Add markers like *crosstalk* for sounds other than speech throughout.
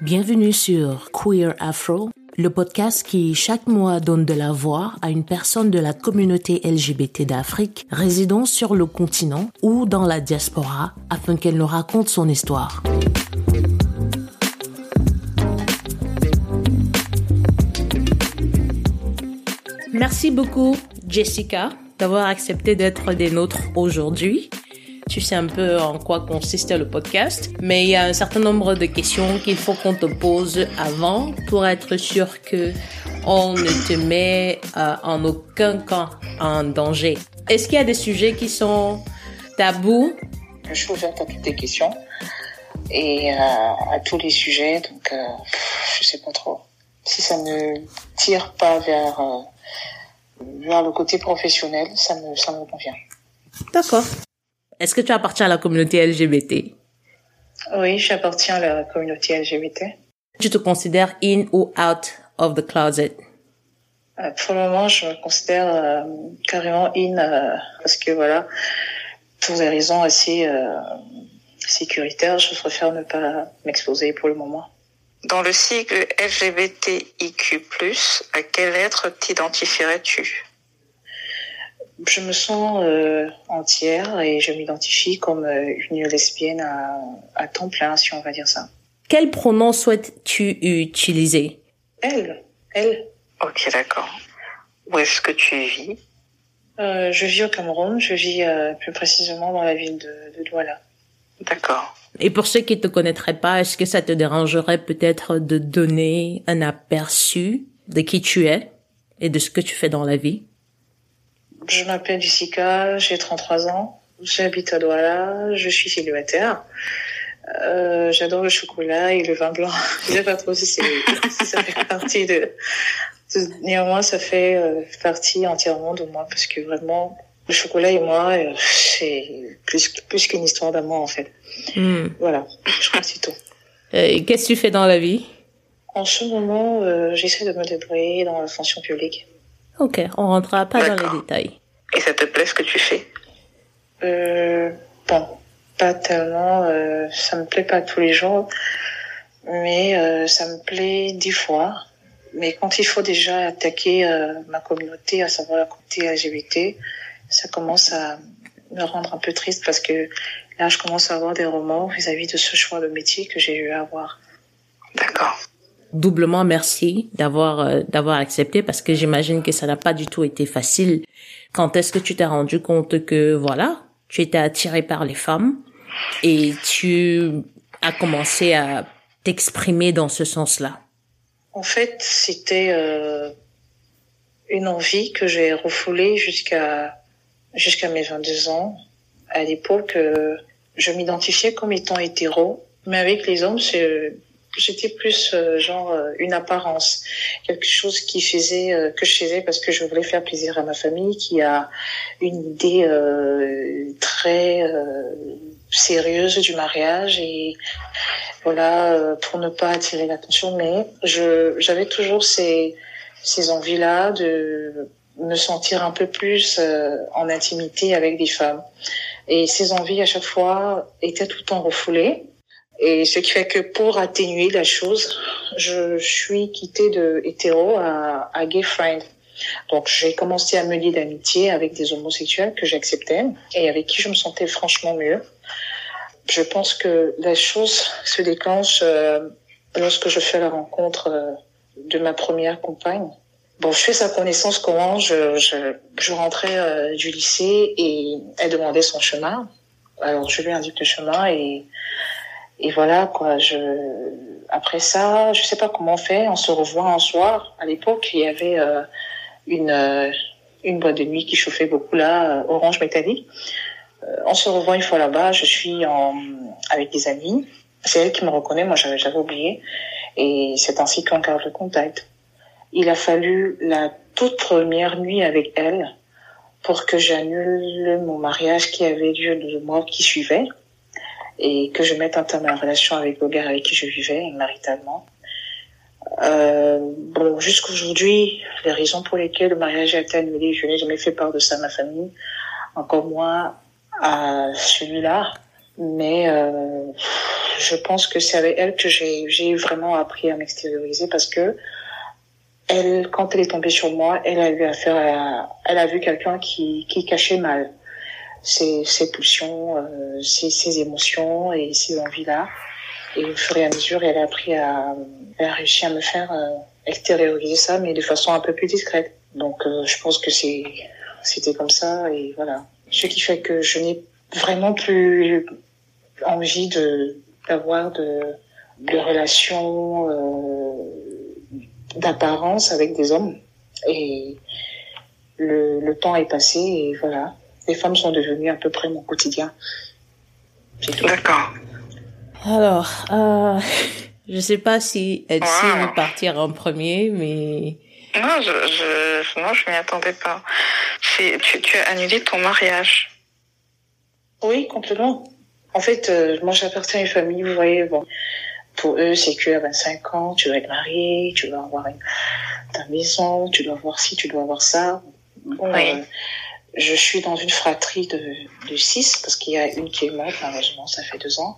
Bienvenue sur Queer Afro, le podcast qui chaque mois donne de la voix à une personne de la communauté LGBT d'Afrique résidant sur le continent ou dans la diaspora afin qu'elle nous raconte son histoire. Merci beaucoup, Jessica, d'avoir accepté d'être des nôtres aujourd'hui. Tu sais un peu en quoi consiste le podcast, mais il y a un certain nombre de questions qu'il faut qu'on te pose avant pour être sûr que on ne te met euh, en aucun cas en danger. Est-ce qu'il y a des sujets qui sont tabous? Je suis ouverte à toutes les questions et euh, à tous les sujets, donc euh, je sais pas trop. Si ça ne tire pas vers vers le côté professionnel, ça me ça me convient. D'accord. Est-ce que tu appartiens à la communauté LGBT Oui, j'appartiens à la communauté LGBT. Tu te considères in ou out of the closet? Euh, Pour le moment, je me considère euh, carrément in euh, parce que voilà, pour des raisons assez euh, sécuritaires, je préfère ne pas m'exposer pour le moment. Dans le sigle LGBTIQ+, à quel être t'identifierais-tu? Je me sens euh, entière et je m'identifie comme euh, une lesbienne à, à, temps plein, si on va dire ça. Quel pronom souhaites-tu utiliser? Elle. Elle. Ok, d'accord. Où est-ce que tu vis? Euh, Je vis au Cameroun. Je vis euh, plus précisément dans la ville de, de Douala. D'accord. Et pour ceux qui ne te connaîtraient pas, est-ce que ça te dérangerait peut-être de donner un aperçu de qui tu es et de ce que tu fais dans la vie? Je m'appelle Jessica, j'ai 33 ans, j'habite à Douala, je suis célibataire. Euh, j'adore le chocolat et le vin blanc. *laughs* je sais pas trop si, si ça fait partie de, de... Néanmoins, ça fait euh, partie entièrement de moi parce que vraiment, le chocolat et moi, euh, c'est plus, plus qu'une histoire d'amour en fait. Mm. Voilà, je crois que c'est tout. Euh, Qu'est-ce que tu fais dans la vie? En ce moment, euh, j'essaie de me débrouiller dans la fonction publique. Ok, on rentrera pas dans les détails. Et ça te plaît ce que tu fais? Euh, Bon, pas tellement. Euh, ça me plaît pas tous les jours, mais euh, ça me plaît dix fois. Mais quand il faut déjà attaquer euh, ma communauté, à savoir la communauté LGBT, ça commence à me rendre un peu triste parce que là, je commence à avoir des remords vis-à-vis -vis de ce choix de métier que j'ai eu à avoir. D'accord doublement merci d'avoir euh, d'avoir accepté parce que j'imagine que ça n'a pas du tout été facile. Quand est-ce que tu t'es rendu compte que voilà, tu étais attiré par les femmes et tu as commencé à t'exprimer dans ce sens-là? En fait, c'était euh, une envie que j'ai refoulée jusqu'à jusqu'à mes 22 ans. À l'époque, euh, je m'identifiais comme étant hétéro, mais avec les hommes, c'est j'étais plus euh, genre euh, une apparence, quelque chose qui faisait euh, que je faisais parce que je voulais faire plaisir à ma famille, qui a une idée très sérieuse du mariage et voilà pour ne pas attirer l'attention. Mais je j'avais toujours ces ces envies là de me sentir un peu plus en intimité avec des femmes. Et ces envies à chaque fois étaient tout le temps refoulées. Et ce qui fait que pour atténuer la chose, je suis quittée de hétéro à, à gay friend. Donc j'ai commencé à me lier d'amitié avec des homosexuels que j'acceptais et avec qui je me sentais franchement mieux. Je pense que la chose se déclenche euh, lorsque je fais la rencontre euh, de ma première compagne. Bon, je fais sa connaissance comment je, je, je rentrais euh, du lycée et elle demandait son chemin. Alors je lui indique le chemin et et voilà quoi. Je après ça, je sais pas comment on fait. On se revoit un soir. À l'époque, il y avait euh, une euh, une boîte de nuit qui chauffait beaucoup là, euh, Orange Métallique. on se revoit une fois là-bas. Je suis en avec des amis. C'est elle qui me reconnaît. Moi, j'avais j'avais oublié. Et c'est ainsi qu'on garde le contact. Il a fallu la toute première nuit avec elle pour que j'annule mon mariage qui avait lieu le mois qui suivait et que je mette un terme à la relation avec le gars avec qui je vivais maritalement. Euh, bon, jusqu'aujourd'hui, les raisons pour lesquelles le mariage a été annulé, je n'ai jamais fait part de ça à ma famille, encore moins à celui-là. Mais euh, je pense que c'est avec elle que j'ai vraiment appris à m'extérioriser parce que elle, quand elle est tombée sur moi, elle a eu affaire à, elle a vu quelqu'un qui, qui cachait mal ses, ses pulsions, euh, ses, ses, émotions et ses envies-là. Et au fur et à mesure, elle a appris à, elle a réussi à me faire euh, extérioriser ça, mais de façon un peu plus discrète. Donc, euh, je pense que c'est, c'était comme ça et voilà. Ce qui fait que je n'ai vraiment plus envie de d'avoir de, de relations euh, d'apparence avec des hommes. Et le, le temps est passé et voilà. Les femmes sont devenues à peu près mon quotidien. D'accord. Alors, euh, *laughs* je sais pas si elle wow. veut partir en premier, mais... Non, je, je, non, je m'y attendais pas. Tu, tu as annulé ton mariage. Oui, complètement. En fait, euh, moi, j'appartiens à une famille, vous voyez, bon, pour eux, c'est qu'à 25 ans, tu dois être marié, tu dois avoir une, ta maison, tu dois avoir ci, tu dois avoir ça. Bon, oui. euh, je suis dans une fratrie de, de six, parce qu'il y a une qui est morte, malheureusement, ça fait deux ans.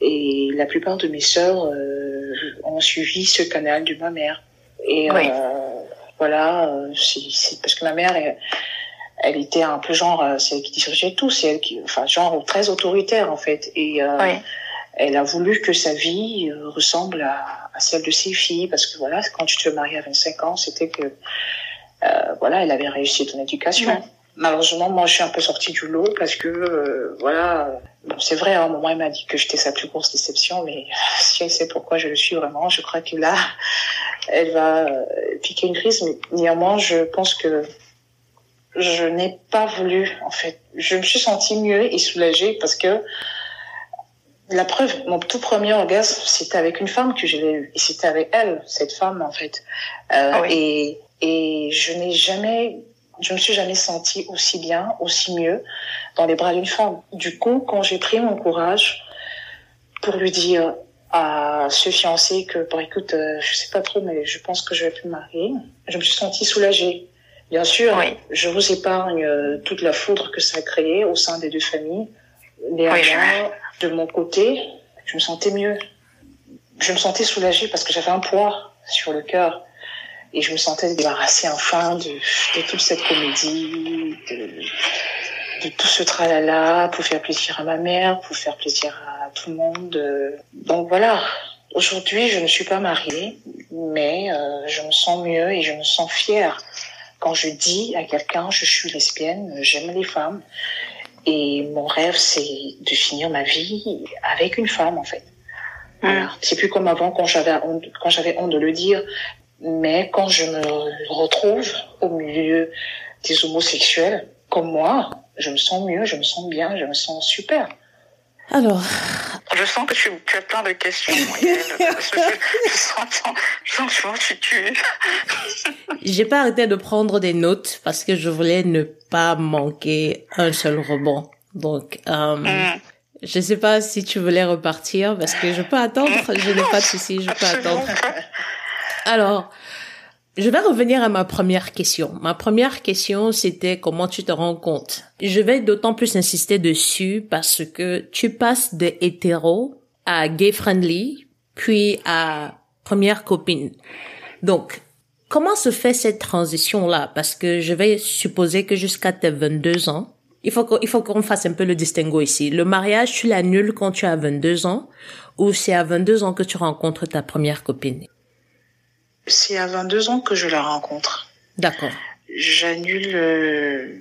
Et la plupart de mes sœurs euh, ont suivi ce canal de ma mère. Et oui. euh, voilà, c'est parce que ma mère, elle, elle était un peu genre, c'est elle qui dirigeait tout, c'est elle qui, enfin, genre très autoritaire en fait. Et euh, oui. elle a voulu que sa vie ressemble à, à, celle de ses filles, parce que voilà, quand tu te maries à 25 ans, c'était que, euh, voilà, elle avait réussi ton éducation. Ouais. Malheureusement, moi, je suis un peu sortie du lot parce que, euh, voilà, bon, c'est vrai, à un moment, elle m'a dit que j'étais sa plus grosse déception, mais *laughs* si elle sait pourquoi je le suis vraiment, je crois que là, elle va piquer une crise. Mais néanmoins, je pense que je n'ai pas voulu, en fait. Je me suis sentie mieux et soulagée parce que la preuve, mon tout premier orgasme, c'était avec une femme que je l'ai eu. Et c'était avec elle, cette femme, en fait. Euh, ah oui. Et, et je n'ai jamais, je me suis jamais sentie aussi bien, aussi mieux dans les bras d'une femme. Du coup, quand j'ai pris mon courage pour lui dire à ce fiancé que, bon, écoute, euh, je sais pas trop, mais je pense que je vais plus me marier, je me suis sentie soulagée. Bien sûr, oui. je vous épargne euh, toute la foudre que ça a créé au sein des deux familles. Néanmoins, oui, de mon côté, je me sentais mieux. Je me sentais soulagée parce que j'avais un poids sur le cœur. Et je me sentais débarrassée enfin de, de toute cette comédie, de, de tout ce tralala pour faire plaisir à ma mère, pour faire plaisir à tout le monde. Donc voilà, aujourd'hui, je ne suis pas mariée, mais euh, je me sens mieux et je me sens fière quand je dis à quelqu'un je suis lesbienne, j'aime les femmes et mon rêve c'est de finir ma vie avec une femme en fait. Voilà. C'est plus comme avant quand j'avais honte, quand j'avais honte de le dire, mais quand je me retrouve au milieu des homosexuels comme moi, je me sens mieux, je me sens bien, je me sens super. Alors. Je sens que tu, tu as plein de questions. *laughs* je, je, sens, que tu tues. *laughs* J'ai pas arrêté de prendre des notes parce que je voulais ne pas manquer un seul rebond. Donc, euh, mm. je sais pas si tu voulais repartir parce que je peux attendre. Je n'ai pas de souci, je peux attendre. Alors, je vais revenir à ma première question. Ma première question, c'était comment tu te rends compte? Je vais d'autant plus insister dessus parce que tu passes de hétéro à gay friendly, puis à première copine. Donc, comment se fait cette transition-là? Parce que je vais supposer que jusqu'à tes 22 ans, il faut qu'il faut qu'on fasse un peu le distinguo ici. Le mariage, tu l'annules quand tu as 22 ans ou c'est à 22 ans que tu rencontres ta première copine? C'est à 22 ans que je la rencontre. D'accord. J'annule le,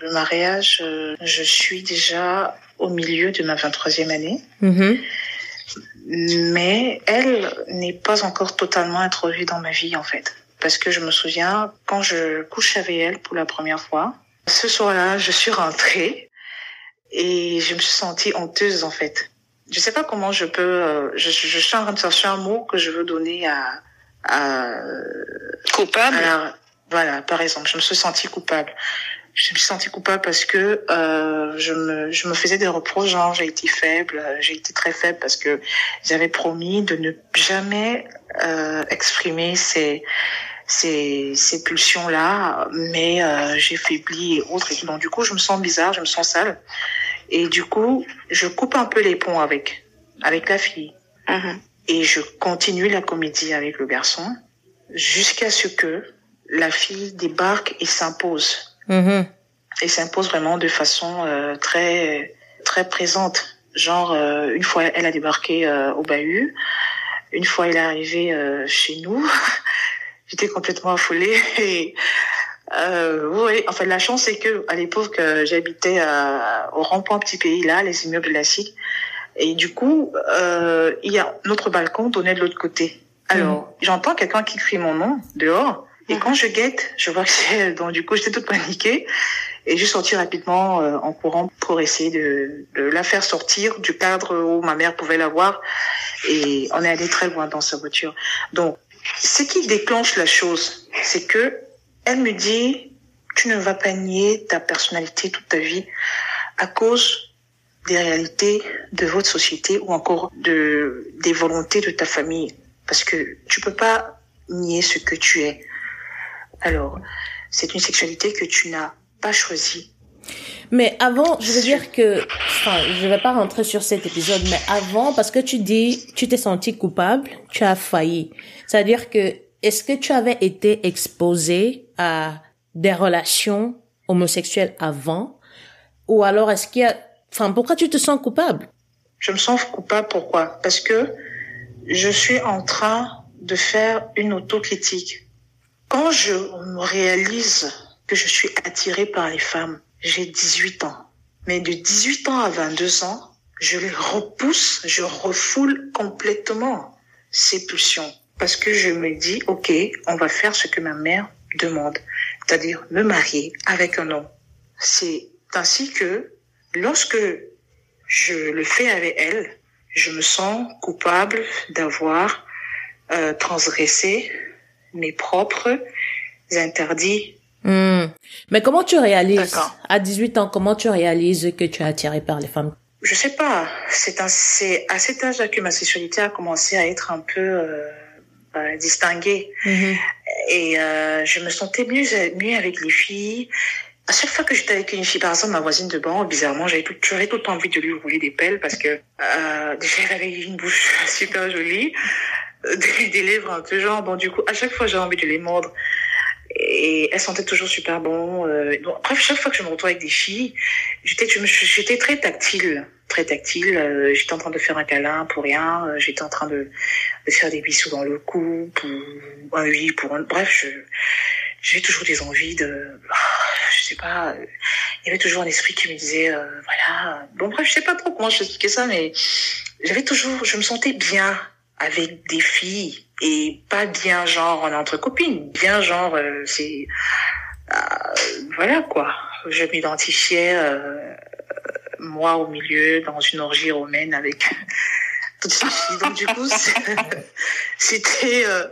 le, mariage. Je suis déjà au milieu de ma 23e année. -hmm. Mais elle n'est pas encore totalement introduite dans ma vie, en fait. Parce que je me souviens, quand je couche avec elle pour la première fois, ce soir-là, je suis rentrée et je me suis sentie honteuse, en fait. Je sais pas comment je peux... Je, je suis en train de chercher un mot que je veux donner à euh, coupable? Alors, voilà, par exemple, je me suis sentie coupable. Je me suis sentie coupable parce que euh, je me je me faisais des reproches genre j'ai été faible, j'ai été très faible parce que j'avais promis de ne jamais euh, exprimer ces ces ces pulsions là, mais euh, j'ai faibli et autres et donc du coup je me sens bizarre, je me sens sale Et du coup, je coupe un peu les ponts avec, avec la fille. Mhm. Et je continue la comédie avec le garçon jusqu'à ce que la fille débarque et s'impose. Mhm. Et s'impose vraiment de façon euh, très très présente. Genre, euh, une fois, elle a débarqué euh, au bahut. Une fois, elle est arrivée euh, chez nous. *laughs* J'étais complètement affolée. *laughs* Et, euh, oui, enfin, la chance, c'est que à l'époque, euh, j'habitais au rond-point Petit Pays, là, les immeubles classiques. Et du coup, euh, il y a notre balcon donnait de l'autre côté. Alors, j'entends quelqu'un qui crie mon nom dehors. Et Mhm. quand je guette, je vois que c'est elle. Donc, du coup, j'étais toute paniquée. Et je suis sortie rapidement euh, en courant pour essayer de, de la faire sortir du cadre où ma mère pouvait la voir. Et on est allé très loin dans sa voiture. Donc, ce qui déclenche la chose, c'est que elle me dit, tu ne vas pas nier ta personnalité toute ta vie à cause des réalités de votre société ou encore de des volontés de ta famille, parce que tu peux pas nier ce que tu es. Alors, c'est une sexualité que tu n'as pas choisie. Mais avant, je veux dire que, enfin, je vais pas rentrer sur cet épisode, mais avant, parce que tu dis, tu t'es senti coupable, tu as failli. C'est-à-dire que, est-ce que tu avais été exposé à des relations homosexuelles avant? Ou alors est-ce qu'il y a, enfin, pourquoi tu te sens coupable? Je me sens coupable pourquoi? Parce que je suis en train de faire une autocritique. Quand je me réalise que je suis attirée par les femmes, j'ai 18 ans. Mais de 18 ans à 22 ans, je les repousse, je refoule complètement ces pulsions. Parce que je me dis, OK, on va faire ce que ma mère demande, c'est-à-dire me marier avec un homme. C'est ainsi que lorsque je le fais avec elle, je me sens coupable d'avoir euh, transgressé mes propres interdits. Hmm. Mais comment tu réalises, à 18 ans, comment tu réalises que tu es attiré par les femmes? Je sais pas, c'est à cet âge-là que ma sexualité a commencé à être un peu euh, euh, distinguée. Mhm. Et euh, je me sentais mieux, mieux avec les filles. À chaque fois que j'étais avec une fille, par exemple, ma voisine de banc, bizarrement, j'avais tout, j'avais tout le temps envie de lui rouler des pelles parce que euh, déjà, elle avait une bouche *laughs* super jolie, euh, des, des lèvres un peu genre. Bon, du coup, à chaque fois, j'avais envie de les mordre. Et elle sentait toujours super bon. Euh, bref, chaque fois que je me retrouve avec des filles, j'étais, j'étais très tactile, très tactile. Euh, j'étais en train de faire un câlin pour rien. Euh, j'étais en train de, de faire des bisous dans le cou, pour un oui, pour un. Bref, je, j'avais toujours des envies de, ah, sais pas. euh, Il y avait toujours un esprit qui me disait, euh, voilà. Bon, bref, je sais pas trop comment je expliquer ça, mais j'avais toujours, je me sentais bien avec des filles et pas bien genre en entre copines, bien genre euh, c'est euh, voilà quoi. Je m'identifiais euh, moi au milieu dans une orgie romaine avec *laughs* toutes ces filles. Donc du coup *laughs* c'était euh,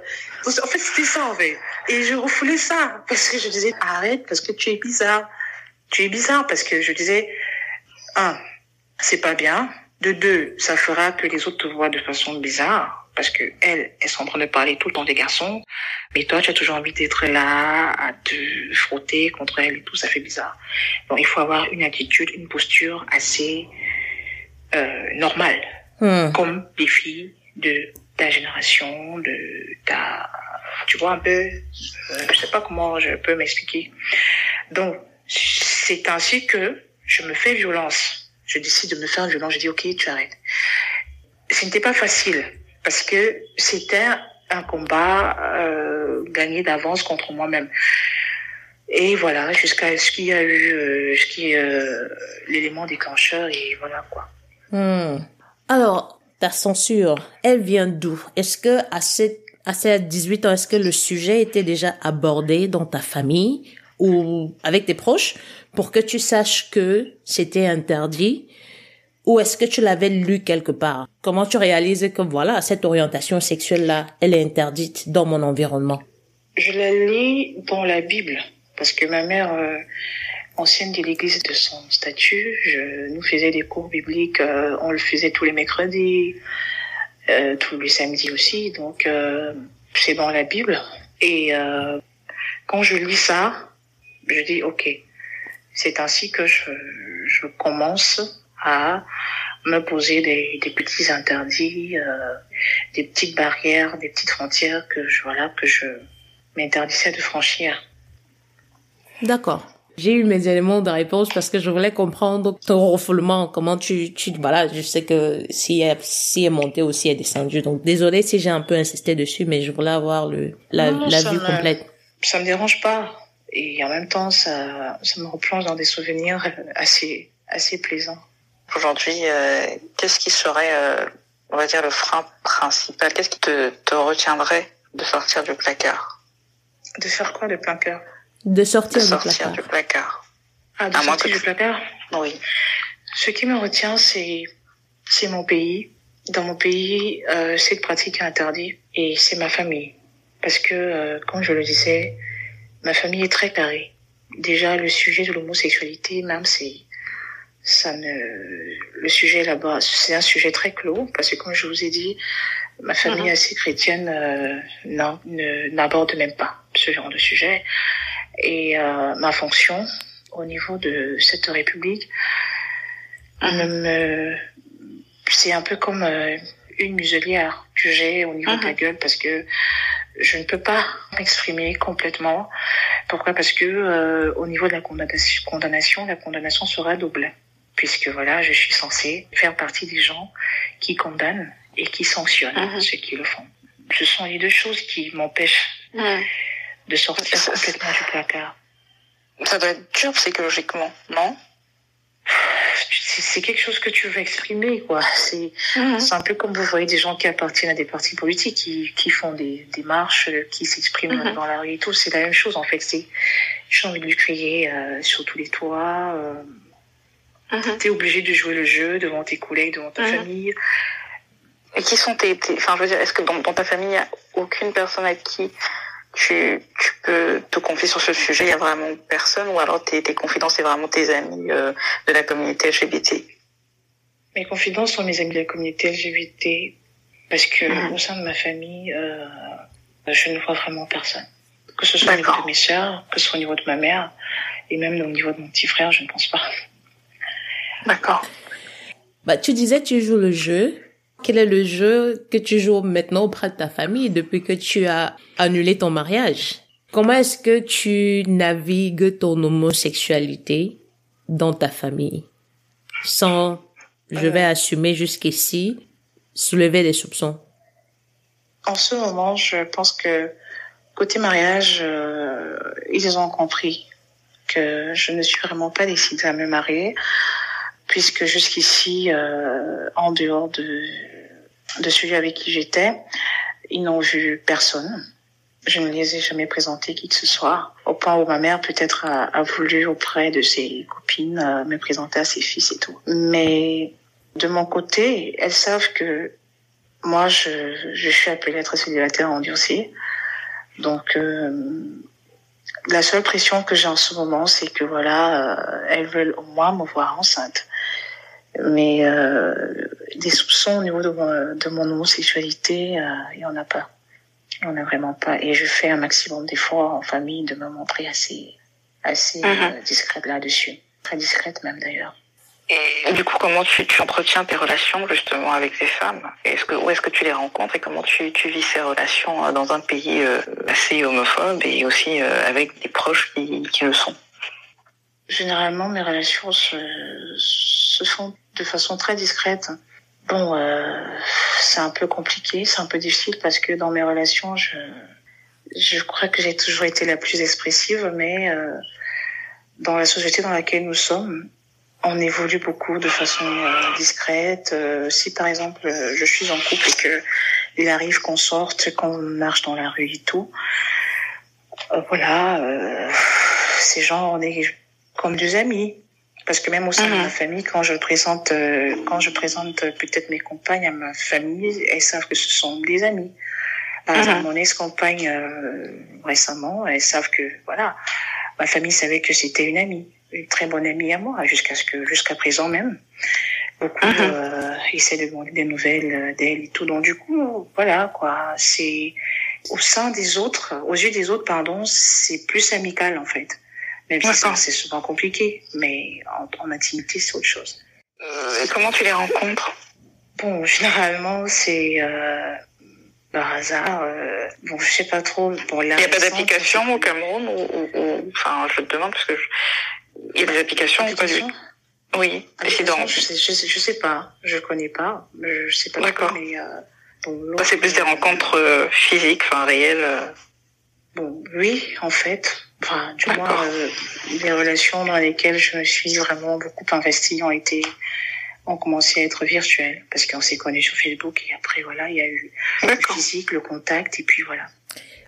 en fait c'était ça en fait. Et je refoulais ça parce que je disais arrête parce que tu es bizarre. Tu es bizarre parce que je disais un c'est pas bien. De deux, ça fera que les autres te voient de façon bizarre parce que elles, elles sont en train de parler tout le temps des garçons, mais toi, tu as toujours envie d'être là, à te frotter contre elles et tout, ça fait bizarre. Donc, il faut avoir une attitude, une posture assez euh, normale, Hmm. comme les filles de ta génération, de ta, tu vois un peu, euh, je sais pas comment je peux m'expliquer. Donc, c'est ainsi que je me fais violence. Je décide de me faire violence. Je dis, OK, tu arrêtes. Ce n'était pas facile parce que c'était un combat euh, gagné d'avance contre moi-même. Et voilà, jusqu'à ce qu'il y a eu euh, ce qui euh, l'élément déclencheur et voilà quoi. Hmm. Alors, ta censure, elle vient d'où? Est-ce que à cette à ces 18 ans, est-ce que le sujet était déjà abordé dans ta famille ou avec tes proches pour que tu saches que c'était interdit? Ou est-ce que tu l'avais lu quelque part? Comment tu réalises que voilà, cette orientation sexuelle-là, elle est interdite dans mon environnement? Je la lis dans la Bible parce que ma mère, euh, ancienne de l'église de son statut, je nous faisait des cours bibliques. euh, on le faisait tous les mercredis, euh, tous les samedis aussi. Donc euh, c'est dans la Bible. Et quand je lis ça, je dis ok, c'est ainsi que je, commence à me poser des, petits interdits, des petites barrières, des petites frontières que voilà, que je m'interdisais de franchir. D'accord. J'ai eu mes éléments de réponse parce que je voulais comprendre ton refoulement, comment tu, tu, voilà, je sais que si elle, si est montée aussi est descendue. Donc, désolé si j'ai un peu insisté dessus, mais je voulais avoir le, la, Non, la ça vue me- complète. Ça me dérange pas. Et en même temps, ça, ça me replonge dans des souvenirs assez, assez plaisants. Aujourd'hui, euh, qu'est-ce qui serait, euh, on va dire, le frein principal? Qu'est-ce qui te, te retiendrait de sortir du placard? De faire quoi de plein De De sortir du sortir placard. du placard. Ah, de À moins sortir que du placard Oui. Ce qui me retient, c'est c'est mon pays. Dans mon pays, euh, cette pratique est interdite et c'est ma famille. Parce que, euh, comme je le disais, ma famille est très carrée. Déjà, le sujet de l'homosexualité, même, c'est ça ne le sujet là-bas, c'est un sujet très clos parce que, comme je vous ai dit, ma famille Mhm. assez chrétienne euh, non, ne- n'aborde même pas ce genre de sujet. Et euh, ma fonction au niveau de cette république me c'est un peu comme euh, une muselière que j'ai au niveau de la Mhm. gueule parce que je ne peux pas m'exprimer complètement. Pourquoi? Parce que euh, au niveau de la condamnation, condamnation, la condamnation sera double, puisque voilà, je suis censée faire partie des gens qui condamnent et qui sanctionnent Mhm. ceux qui le font. Ce sont les deux choses qui m'empêchent de sortir Ça- complètement du placard. Ça doit être dur psychologiquement, non? C'est quelque chose que tu veux exprimer, quoi. C'est C'est un peu comme vous voyez des gens qui appartiennent à des partis politiques, qui, qui font des, des marches, euh, qui s'expriment Mhm. dans la rue et tout. C'est la même chose, en fait. C'est, j'ai envie de lui crier euh, sur tous les toits. Euh, Mhm. T'es obligé de jouer le jeu devant tes collègues, devant ta Mhm. famille. Et qui sont tes, tes- enfin, je veux dire, est-ce que dans, dans ta famille, il n'y a aucune personne à qui tu, tu peux te confier sur ce sujet Il y a vraiment personne ou alors tes, tes confidents, c'est vraiment tes amis euh, de la communauté LGBT Mes confidences sont mes amis de la communauté LGBT, parce que Mhm. au sein de ma famille, euh, je ne vois vraiment personne. Que ce soit au niveau de mes sœurs, que ce soit au niveau de ma mère, et même au niveau de mon petit frère, je ne pense pas. D'accord. Bah, tu disais, tu joues le jeu. Quel est le jeu que tu joues maintenant auprès de ta famille depuis que tu as annulé ton mariage? Comment est-ce que tu navigues ton homosexualité dans ta famille? Sans, je vais assumer jusqu'ici, soulever des soupçons? En ce moment, je pense que côté mariage, euh, ils ont compris que je ne suis vraiment pas décidée à me marier, puisque jusqu'ici, euh, en dehors de, de celui avec qui j'étais, ils n'ont vu personne. Je ne les ai jamais présentés qui que ce soit, au point où ma mère peut-être a, voulu auprès de ses copines euh, me présenter à ses fils et tout. Mais de mon côté, elles savent que moi, je, je suis appelée à être célibataire en endurci. Donc, euh, la seule pression que j'ai en ce moment, c'est que voilà, euh, elles veulent au moins me voir enceinte. Mais euh, des soupçons au niveau de mon, de mon homosexualité, euh, il y en a pas. Il y en a vraiment pas. Et je fais un maximum d'efforts en famille de me montrer assez, assez Mhm. euh, discrète là-dessus. Très discrète même d'ailleurs. Et du coup, comment tu, tu entretiens tes relations justement avec ces femmes? Est-ce que où est-ce que tu les rencontres? Et comment tu, tu vis ces relations euh, dans un pays assez homophobe et aussi avec des proches qui, qui le sont? Généralement, mes relations se, se font de façon très discrète. Bon, euh, c'est un peu compliqué, c'est un peu difficile parce que dans mes relations, je, je crois que j'ai toujours été la plus expressive, mais euh, dans la société dans laquelle nous sommes, on évolue beaucoup de façon euh, discrète. Euh, si par exemple je suis en couple et que il arrive qu'on sorte, qu'on marche dans la rue et tout, euh, voilà, euh, ces gens, on est comme des amis. Parce que même au sein de Mhm. ma famille, quand je présente, euh, quand je présente euh, peut-être mes compagnes à ma famille, elles savent que ce sont des amis. Par Mhm. exemple, mon ex-compagne euh, récemment, elles savent que voilà, ma famille savait que c'était une amie, une très bonne amie à moi, jusqu'à ce que jusqu'à présent même. Beaucoup Mhm. euh, essaient de demander des nouvelles euh, d'elle et tout. Donc du coup, voilà quoi, c'est au sein des autres, aux yeux des autres, pardon, c'est plus amical en fait. Même si c'est souvent compliqué, mais en, en intimité, c'est autre chose. comment tu les rencontres? Bon, généralement, c'est euh, par hasard. Euh, bon, je sais pas trop. Bon, Il n'y a pas d'application au Cameroun ou, ou, Enfin, je te demande parce que... Je... Il y a des applications ou pas du Oui, décidément. Je sais, je, sais, je sais pas. Je connais pas. Je sais pas. D'accord. Mais euh, bon, c'est plus des rencontres euh, physiques, enfin réelles. Euh. Bon, oui, en fait. Enfin, du moins, euh, les relations dans lesquelles je me suis vraiment beaucoup investie ont été ont commencé à être virtuelles. Parce qu'on s'est connus sur Facebook et après voilà il y a eu le physique le contact et puis voilà.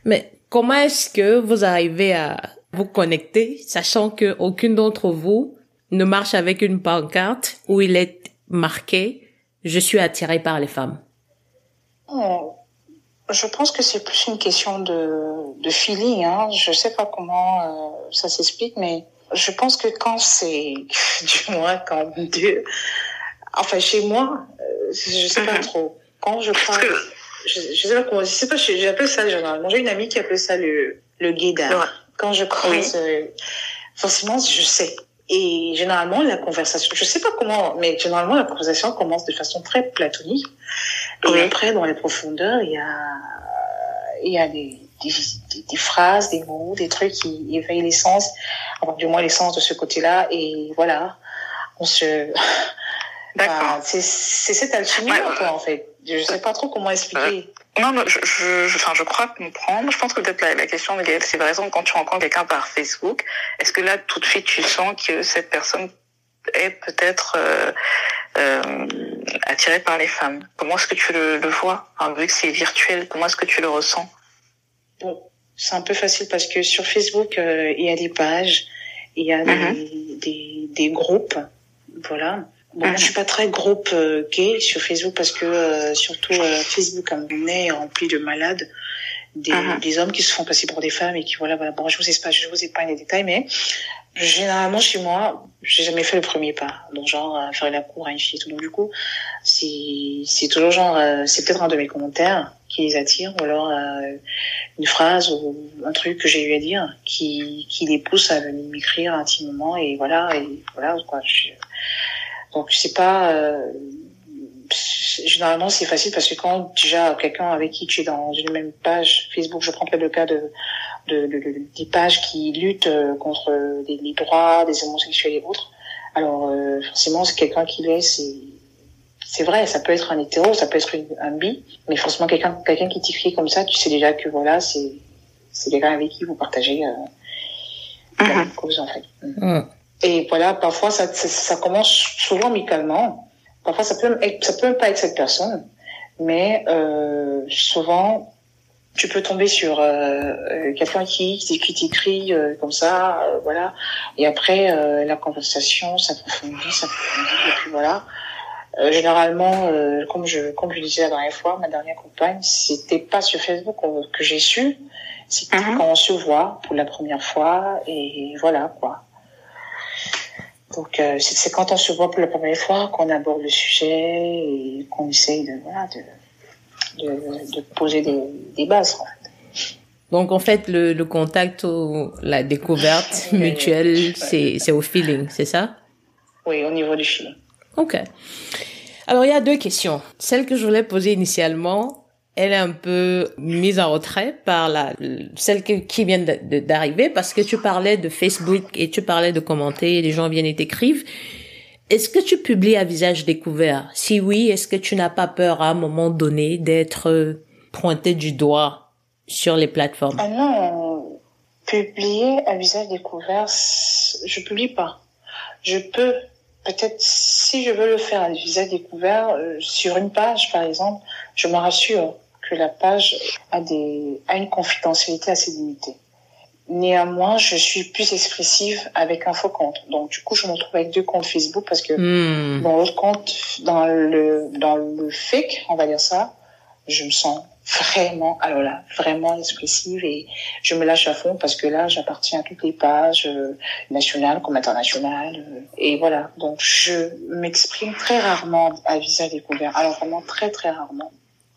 Mais comment est-ce que vous arrivez à vous connecter sachant que aucune d'entre vous ne marche avec une pancarte où il est marqué je suis attiré par les femmes oh, je pense que c'est plus une question de, de feeling. Hein. Je sais pas comment euh, ça s'explique, mais je pense que quand c'est, *laughs* du moins quand Dieu, enfin chez moi, euh, je sais pas mhm. trop. Quand je parle, je, je sais pas comment, je sais pas, j'appelle ça généralement. J'ai une amie qui appelle ça le le guédard. Quand je croise, euh, forcément, je sais. Et généralement, la conversation, je sais pas comment, mais généralement, la conversation commence de façon très platonique. Et après, dans les profondeurs, il y a, il y a des, des, des, phrases, des mots, des trucs qui éveillent l'essence, enfin, du moins l'essence de ce côté-là. Et voilà, on se, *laughs* D'accord. c'est, c'est cette alchimie, quoi, en fait. Je sais pas trop comment expliquer. Non, non, je, je, enfin, je crois comprendre. Je pense que peut-être la, la question de Gaëlle, c'est par exemple quand tu rencontres quelqu'un par Facebook, est-ce que là, tout de suite, tu sens que cette personne est peut-être euh, euh, attirée par les femmes Comment est-ce que tu le, le vois enfin, Vu que c'est virtuel, comment est-ce que tu le ressens? Bon, c'est un peu facile parce que sur Facebook, euh, il y a des pages, il y a des, des, des groupes, voilà. Bon, je suis pas très groupe euh, gay sur Facebook parce que euh, surtout euh, Facebook camerounais est rempli de malades, des, uh-huh. des, hommes qui se font passer pour des femmes et qui voilà, voilà. Bon, je vous ai pas, je vous ai pas les détails, mais généralement chez moi, j'ai jamais fait le premier pas. Donc genre faire la cour à une fille tout. Donc du coup, c'est toujours genre, c'est peut-être un de mes commentaires qui les attire ou alors une phrase ou un truc que j'ai eu à dire qui qui les pousse à venir m'écrire intimement et voilà et voilà quoi. Je, donc c'est pas euh, généralement c'est facile parce que quand déjà quelqu'un avec qui tu es dans une même page Facebook, je prends le cas de, de, de, des pages qui luttent euh, contre les, les, droits des homosexuels et autres. Alors euh, forcément c'est quelqu'un qui l'est, c'est c'est vrai, ça peut être un hétéro, ça peut être un bi, mais forcément quelqu'un quelqu'un qui t'écrit comme ça, tu sais déjà que voilà c'est c'est quelqu'un avec qui vous partagez euh, la mm-hmm. même cause en fait. Mm. Et voilà, parfois ça, ça, commence souvent amicalement. Parfois ça peut être, ça peut même pas être cette personne, mais euh, souvent tu peux tomber sur euh, euh quelqu'un qui qui t'écrit euh, comme ça, euh, voilà. Et après euh, la conversation s'approfondit, s'approfondit, et puis voilà. généralement, comme je comme je disais la dernière fois, ma dernière compagne, c'était pas sur Facebook que j'ai su, c'était mm-hmm. quand on se voit pour la première fois, et voilà quoi. Donc euh, c'est quand on se voit pour la première fois qu'on aborde le sujet et qu'on essaye de, voilà, de, de, de poser des, des, bases. En fait. Donc en fait le, le contact ou la découverte *laughs* mutuelle c'est au feeling, c'est ça? Oui, au niveau du feeling. Ok. Alors il y a deux questions. Celle que je voulais poser initialement, elle est un peu mise en retrait par la celle qui vient d'arriver parce que tu parlais de Facebook et tu parlais de commenter, les gens viennent et t'écrivent. Est-ce que tu publies à visage découvert? Si oui, est-ce que tu n'as pas peur à un moment donné d'être pointé du doigt sur les plateformes? Ah non, publier à visage découvert, je publie pas. Je peux peut-être si je veux le faire à visage découvert euh, sur une page par exemple, je me rassure que la page a, des, a une confidentialité assez limitée. Néanmoins, je suis plus expressive avec un faux compte. Donc, du coup, je me retrouve avec deux comptes Facebook parce que hmm. dans l'autre compte, dans le, dans le fake, on va dire ça, je me sens vraiment, alors là, vraiment expressive et je me lâche à fond parce que là, j'appartiens à toutes les pages euh, nationales comme internationales. Euh, et voilà. Donc, je m'exprime très rarement à visage découvert. Alors, vraiment très, très rarement.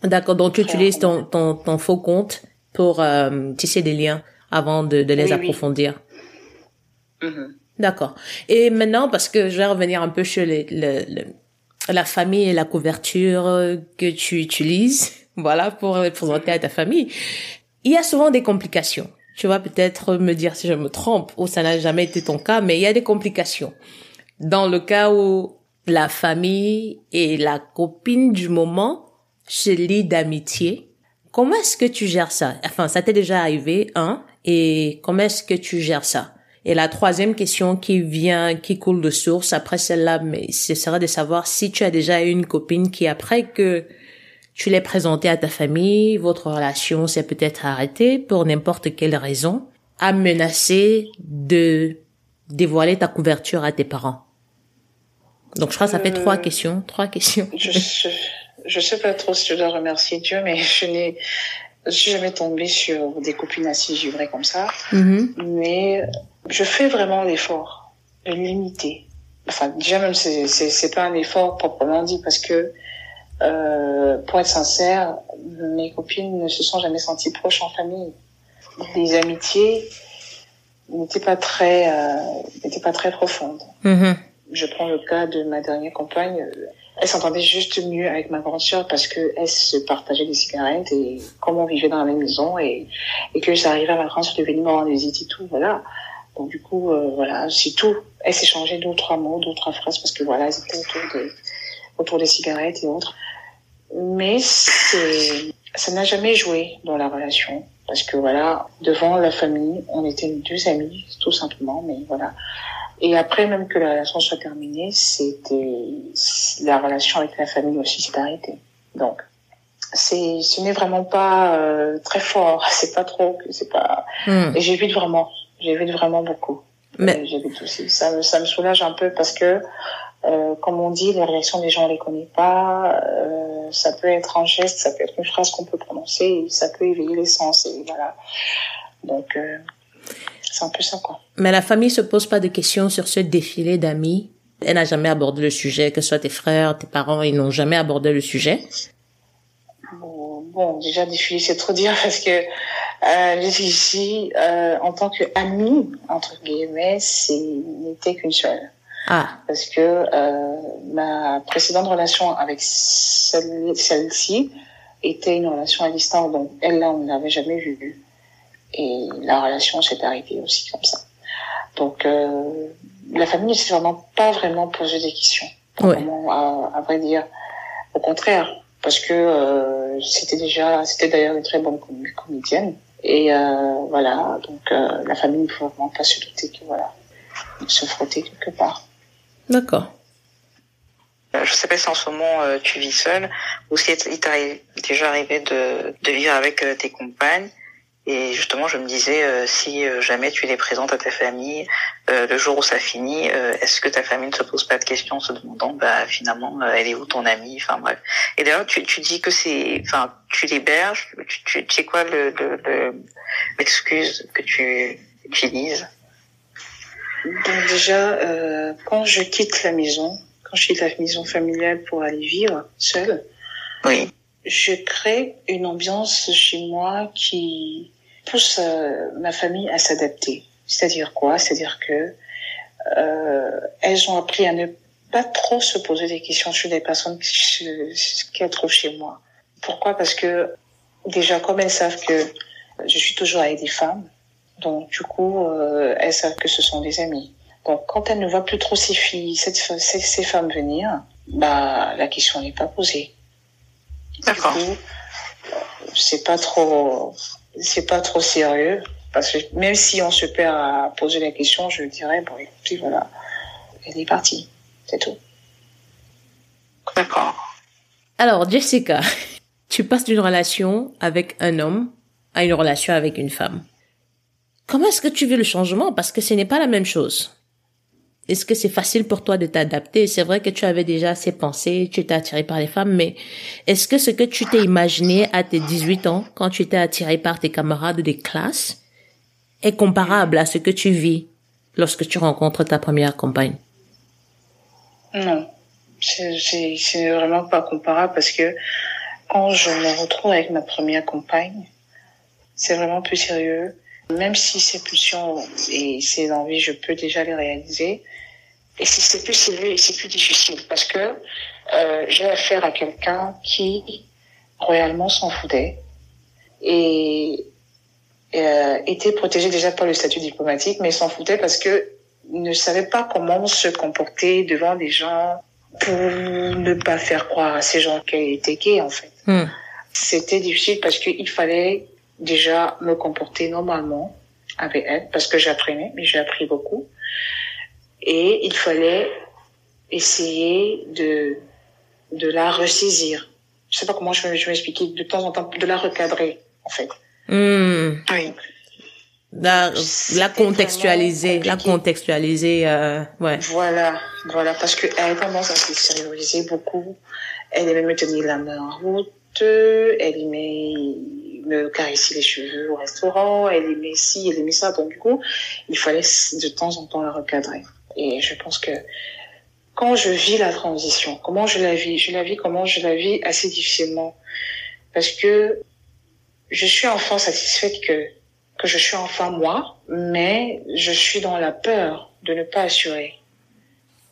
D'accord, donc tu utilises ton, ton, ton, faux compte pour euh, tisser des liens avant de, de les approfondir. Mm-hmm. D'accord. Et maintenant, parce que je vais revenir un peu sur les, le, la famille et la couverture que tu utilises, *laughs* voilà, pour présenter à ta famille, il y a souvent des complications. Tu vas peut-être me dire si je me trompe ou ça n'a jamais été ton cas, mais il y a des complications. Dans le cas où la famille et la copine du moment se lient d'amitié, comment est-ce que tu gères ça? Enfin, ça t'est déjà arrivé, hein? Et comment est-ce que tu gères ça? Et la troisième question qui vient, qui coule de source après celle-là, mais ce serait de savoir si tu as déjà eu une copine qui, après que tu l'es présentée à ta famille, votre relation s'est peut-être arrêtée pour n'importe quelle raison, a menacé de dévoiler ta couverture à tes parents. Donc je crois que ça fait trois euh, questions, trois questions. Je, je, sais pas trop si je dois remercier Dieu, mais je n'ai je suis jamais tombée sur des copines assises givrées comme ça. Mm-hmm. Mais je fais vraiment l'effort de limiter. Enfin, déjà même c'est c'est pas un effort proprement dit parce que euh, pour être sincère, mes copines ne se sont jamais senties proches en famille. Les amitiés n'étaient pas très euh, n'étaient pas très profondes. Mm-hmm je prends le cas de ma dernière compagne. Elle s'entendait juste mieux avec ma grande sœur parce que elle se partageait des cigarettes et comme on vivait dans la même maison et, et que j'arrivais à vacances, je devais me rendre visite et tout, voilà. Donc du coup, euh, voilà, c'est tout. Elle s'échangeait deux ou trois mots, deux ou trois phrases parce que voilà, elles étaient autour des, autour des cigarettes et autres. Mais c'est, ça n'a jamais joué dans la relation parce que voilà, devant la famille, on était deux amis, tout simplement, mais voilà. Et après, même que la relation soit terminée, c'était la relation avec la famille aussi s'est arrêtée. Donc, c'est, ce n'est vraiment pas euh, très fort. *laughs* C'est pas trop, c'est pas. Hmm. Et j'évite vraiment, j'évite vraiment beaucoup. Mais j'évite aussi. Ça me, ça me soulage un peu parce que, euh, comme on dit, les réactions des gens on les connaît pas. Euh, ça peut être un geste, ça peut être une phrase qu'on peut prononcer, et ça peut éveiller les sens. Et voilà. Donc, euh, c'est un peu ça, quoi. Mais la famille se pose pas de questions sur ce défilé d'amis. Elle n'a jamais abordé le sujet, que ce soit tes frères, tes parents, ils n'ont jamais abordé le sujet. Bon, déjà défilé, c'est trop dire *laughs* parce que euh, ici, euh, en tant qu'amie, entre guillemets, c'est n'était qu'une seule. Ah. Parce que euh, ma précédente relation avec celle-ci était une relation à distance, donc elle là, on ne l'avait jamais vue et la relation s'est arrêtée aussi comme ça. Donc euh, la famille ne s'est vraiment pas vraiment posé des questions. Ouais. à, à, vrai dire, au contraire, parce que euh, c'était déjà, c'était d'ailleurs une très bonne comédienne. Et euh, voilà, donc euh, la famille ne pouvait vraiment pas se douter que voilà, se frotter quelque part. D'accord. Euh, je sais pas si en ce moment euh, tu vis seule ou si il t'est déjà arrivé de, de vivre avec tes compagnes et justement, je me disais, euh, si euh, jamais tu les présentes à ta famille, euh, le jour où ça finit, est-ce que ta famille ne se pose pas de questions en se demandant, bah finalement, elle est où ton amie? Enfin bref. Et d'ailleurs, tu, tu dis que c'est, enfin, tu l'héberges. Tu, tu, tu sais quoi le l'excuse le, que tu utilises? Donc déjà, quand je quitte la maison, quand je quitte la maison familiale pour aller vivre seule, oui. je crée une ambiance chez moi qui pousse euh, ma famille à s'adapter. C'est-à-dire quoi? C'est-à-dire que euh, elles ont appris à ne pas trop se poser des questions sur des personnes qu'elles trouvent chez moi. Pourquoi? Parce que déjà, comme elles savent que je suis toujours avec des femmes, donc du coup, euh, elles savent que ce sont des amis. Donc quand elles ne voient plus trop ces filles, ces, ces femmes venir, bah la question n'est pas posée. D'accord. C'est pas trop c'est pas trop sérieux. Parce que même si on se perd à poser la question, je dirais, bon, écoutez, voilà, elle est partie. C'est tout. D'accord. Alors, Jessica, *laughs* tu passes d'une relation avec un homme à une relation avec une femme. Comment est-ce que tu vis le changement? Parce que ce n'est pas la même chose. Est-ce que c'est facile pour toi de t'adapter? C'est vrai que tu avais déjà ces pensées, tu étais attiré par les femmes, mais est-ce que ce que tu t'es imaginé à tes 18 ans, quand tu étais attiré par tes camarades de classe, est comparable à ce que tu vis lorsque tu rencontres ta première compagne? Non, c'est vraiment pas comparable parce que quand je me retrouve avec ma première compagne, c'est vraiment plus sérieux. Même si ces pulsions et ces envies, je peux déjà les réaliser, et si c'est plus élevé, c'est plus difficile parce que euh, j'ai affaire à quelqu'un qui royalement s'en foutait et euh, était protégé déjà par le statut diplomatique, mais s'en foutait parce que ne savait pas comment se comporter devant des gens pour ne pas faire croire à ces gens qu'elle était gay en fait. Hmm. C'était difficile parce qu'il fallait déjà me comporter normalement avec elle parce que j'apprenais, mais j'ai appris beaucoup. Et il fallait essayer de de la ressaisir. Je sais pas comment je vais, je vais expliquer de temps en temps, de la recadrer en fait. Hmm. Oui. La, la contextualiser, la contextualiser, euh, ouais. Voilà, voilà, parce qu'elle tendance à se sérialiser beaucoup. Elle aimait me tenir la main en route, elle aimait me caresser les cheveux au restaurant, elle aimait ci, elle aimait ça. Donc du coup, il fallait de temps en temps la recadrer. Et je pense que quand je vis la transition, comment je la vis Je la vis comment Je la vis assez difficilement. Parce que je suis enfin satisfaite que que je suis enfin moi, mais je suis dans la peur de ne pas assurer.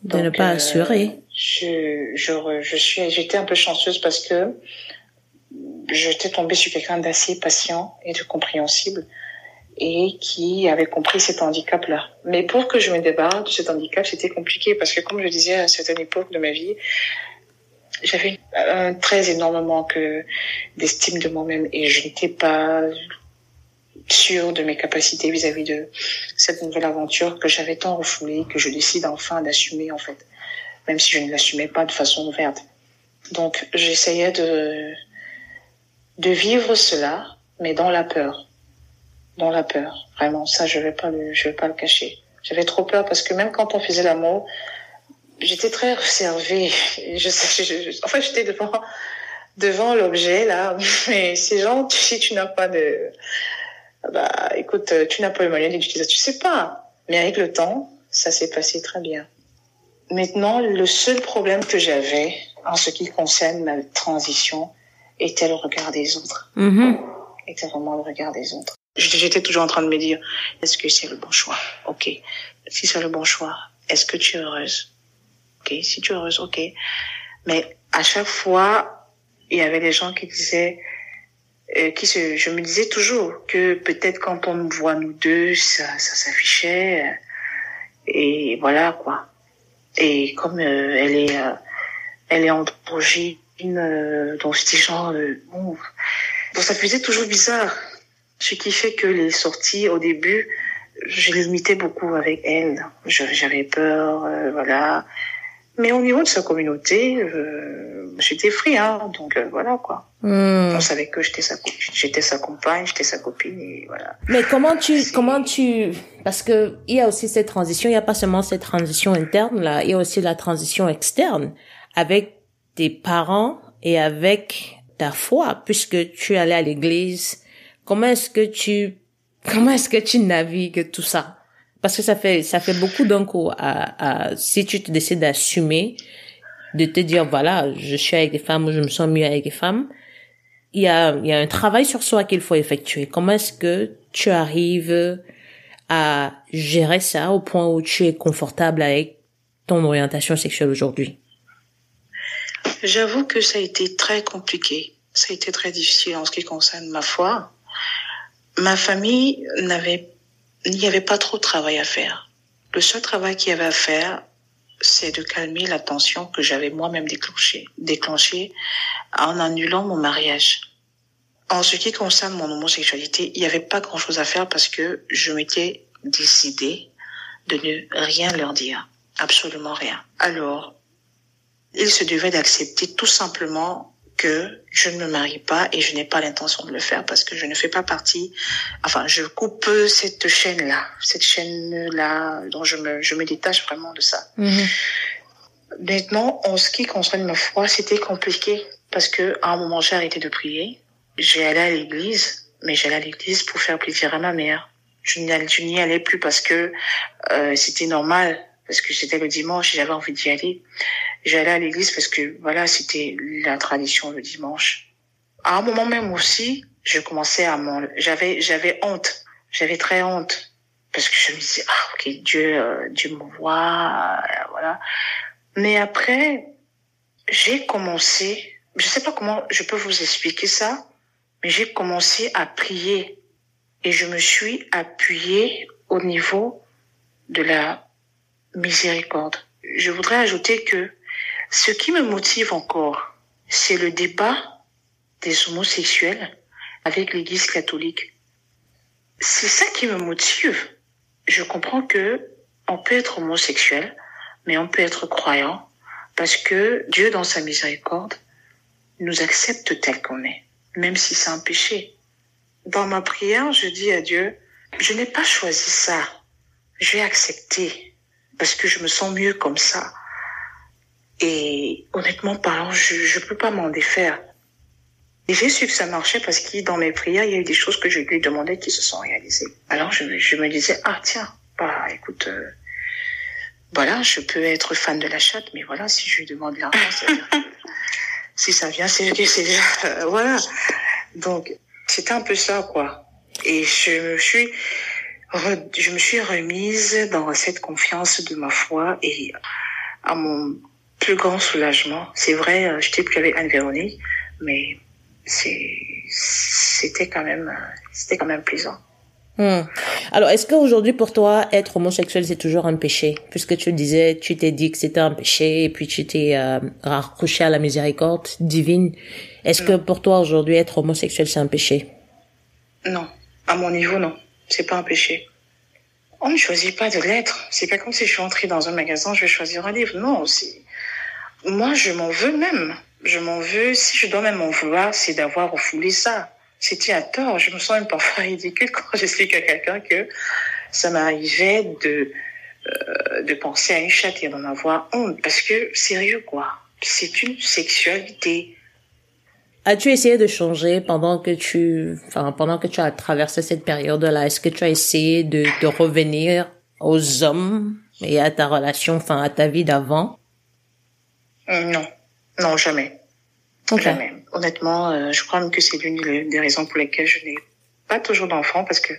De ne pas euh, assurer. Je, je, je suis, j'étais un peu chanceuse parce que j'étais tombée sur quelqu'un d'assez patient et de compréhensible et qui avait compris cet handicap-là. Mais pour que je me débarrasse de cet handicap, c'était compliqué parce que comme je disais à certaine époque de ma vie, j'avais un très énorme manque d'estime de moi-même et je n'étais pas sûre de mes capacités vis-à-vis de cette nouvelle aventure que j'avais tant refoulée que je décide enfin d'assumer en fait, même si je ne l'assumais pas de façon ouverte. Donc j'essayais de de vivre cela, mais dans la peur, dans la peur. Vraiment, ça je vais pas le je vais pas le cacher. J'avais trop peur parce que même quand on faisait l'amour, j'étais très réservée. Je, je, je, en fait, j'étais devant devant l'objet là, *laughs* mais ces gens, si tu n'as pas de bah écoute, tu n'as pas eu moyen d'utiliser, tu sais pas. Mais avec le temps, ça s'est passé très bien. Maintenant, le seul problème que j'avais en ce qui concerne ma transition était le regard des autres. Mhm. Était vraiment le regard des autres. J'étais toujours en train de me dire, est-ce que c'est le bon choix? Ok. Si c'est le bon choix, est-ce que tu es heureuse? Ok. Si tu es heureuse, ok. Mais à chaque fois, il y avait des gens qui disaient, euh, qui se, je me disais toujours que peut-être quand on nous voit nous deux, ça, ça s'affichait, euh, et voilà quoi. Et comme euh, elle est, euh, elle est androgyne, euh, donc c'était genre, bon, donc ça faisait toujours bizarre. Ce qui fait que les sorties au début, je limitais beaucoup avec elle. J'avais peur, euh, voilà. Mais au niveau de sa communauté, euh, j'étais free, hein, donc euh, voilà quoi. Hmm. On savait que j'étais sa, j'étais sa compagne, j'étais sa copine et voilà. Mais comment tu, comment tu, parce que il y a aussi cette transition, il y a pas seulement cette transition interne là, il y a aussi la transition externe avec tes parents et avec ta foi, puisque tu allais à l'église. Comment est-ce que tu, *laughs* comment est-ce que tu navigues tout ça? Parce que ça fait, ça fait beaucoup d'un coup à, à, si tu te décides d'assumer, de te dire voilà, je suis avec des femmes je me sens mieux avec des femmes, il y a, il y a un travail sur soi qu'il faut effectuer. Comment est-ce que tu arrives à gérer ça au point où tu es confortable avec ton orientation sexuelle aujourd'hui? J'avoue que ça a été très compliqué. Ça a été très difficile en ce qui concerne ma foi. Ma famille n'avait, n'y avait pas trop de travail à faire. Le seul travail qu'il y avait à faire, c'est de calmer la tension que j'avais moi-même déclenchée, déclenchée en annulant mon mariage. En ce qui concerne mon homosexualité, il n'y avait pas grand-chose à faire parce que je m'étais décidée de ne rien leur dire. Absolument rien. Alors, il se devait d'accepter tout simplement que je ne me marie pas et je n'ai pas l'intention de le faire parce que je ne fais pas partie, enfin, je coupe cette chaîne-là, cette chaîne-là, dont je me, je me détache vraiment de ça. Maintenant, en ce qui concerne ma foi, c'était compliqué parce que à un moment, j'ai arrêté de prier. J'ai allé à l'église, mais j'allais à l'église pour faire plaisir à ma mère. Je n'y allais, je n'y allais plus parce que euh, c'était normal, parce que c'était le dimanche et j'avais envie d'y aller. J'allais à l'église parce que voilà, c'était la tradition le dimanche. À un moment même aussi, je commençais à m'en, j'avais, j'avais honte, j'avais très honte parce que je me disais ah ok Dieu, euh, Dieu me voit, euh, voilà. Mais après, j'ai commencé, je sais pas comment je peux vous expliquer ça, mais j'ai commencé à prier et je me suis appuyée au niveau de la miséricorde. Je voudrais ajouter que ce qui me motive encore, c'est le débat des homosexuels avec l'Église catholique. C'est ça qui me motive. Je comprends que on peut être homosexuel, mais on peut être croyant parce que Dieu, dans sa miséricorde, nous accepte tel qu'on est, même si c'est un péché. Dans ma prière, je dis à Dieu, je n'ai pas choisi ça. Je vais accepter parce que je me sens mieux comme ça. Et honnêtement parlant, je ne peux pas m'en défaire. Et j'ai su que ça marchait parce que dans mes prières, il y a eu des choses que je lui demandais qui se sont réalisées. Alors je, je me disais, ah tiens, bah écoute, euh, voilà, je peux être fan de la chatte, mais voilà, si je lui demande l'argent, c'est-à-dire que *laughs* si ça vient, c'est que c'est euh, *laughs* voilà. Donc c'était un peu ça quoi. Et je me suis je me suis remise dans cette confiance de ma foi et à mon plus grand soulagement. C'est vrai, euh, je t'ai plus avec Anne-Véronique, mais c'était quand même, c'était quand même plaisant. Hmm. Alors, est-ce qu'aujourd'hui, pour toi, être homosexuel, c'est toujours un péché? Puisque tu disais, tu t'es dit que c'était un péché, et puis tu t'es euh, raccroché à la miséricorde divine. Est-ce que pour toi, aujourd'hui, être homosexuel, c'est un péché? Non. À mon niveau, non. C'est pas un péché. On ne choisit pas de l'être. C'est pas comme si je suis entrée dans un magasin, je vais choisir un livre. Non. Moi, je m'en veux même. Je m'en veux. Si je dois même m'en vouloir, c'est d'avoir refoulé ça. C'était à tort. Je me sens même parfois *laughs* ridicule quand j'explique à quelqu'un que ça m'arrivait de, euh, de penser à une chatte et d'en avoir honte. Parce que, sérieux, quoi. C'est une sexualité. As-tu essayé de changer pendant que tu, enfin, pendant que tu as traversé cette période-là? Est-ce que tu as essayé de, de revenir aux hommes et à ta relation, enfin, à ta vie d'avant? Non. Non, jamais. Jamais. Honnêtement, euh, je crois même que c'est l'une des raisons pour lesquelles je n'ai pas toujours d'enfants parce que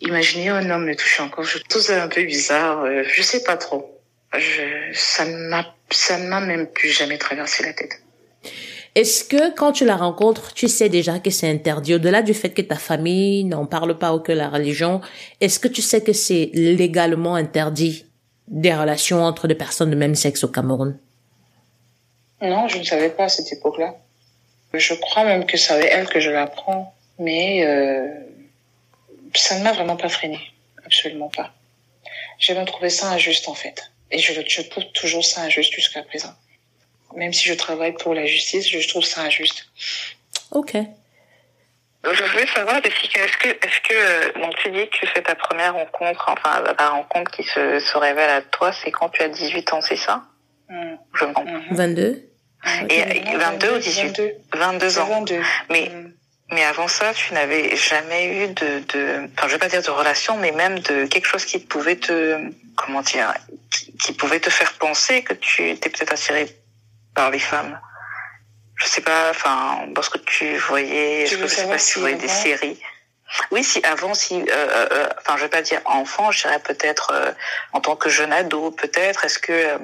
imaginez un homme me toucher encore, je trouve ça un peu bizarre. Euh, je sais pas trop. Je, ça ne m'a, ça ne m'a même plus jamais traversé la tête. Est-ce que quand tu la rencontres, tu sais déjà que c'est interdit au-delà du fait que ta famille n'en parle pas ou que la religion, est-ce que tu sais que c'est légalement interdit des relations entre des personnes de même sexe au Cameroun? Non, je ne savais pas à cette époque-là. Je crois même que c'est elle que je l'apprends, mais euh, ça ne m'a vraiment pas freiné, absolument pas. J'ai même trouvé ça injuste en fait, et je, je trouve toujours ça injuste jusqu'à présent. Même si je travaille pour la justice, je trouve ça injuste. Ok. Je voulais savoir, Jessica, est-ce que, est-ce que, euh, donc tu dis que c'est ta première rencontre, enfin ta rencontre qui se, se révèle à toi, c'est quand tu as 18 ans, c'est ça Mm. Je me 22 Et 22 ou 18 22, ans. 22. Mais, Mm. mais avant ça, tu n'avais jamais eu de, de, enfin, je vais pas dire de relation, mais même de quelque chose qui pouvait te, comment dire, qui, qui pouvait te faire penser que tu étais peut-être attiré par les femmes. Je sais pas, enfin, parce que tu voyais, Tu je, sais pas si tu voyais des séries? Oui, si avant, si, euh, euh, euh, enfin, je vais pas dire enfant, je dirais peut-être euh, en tant que jeune ado, peut-être. Est-ce que euh,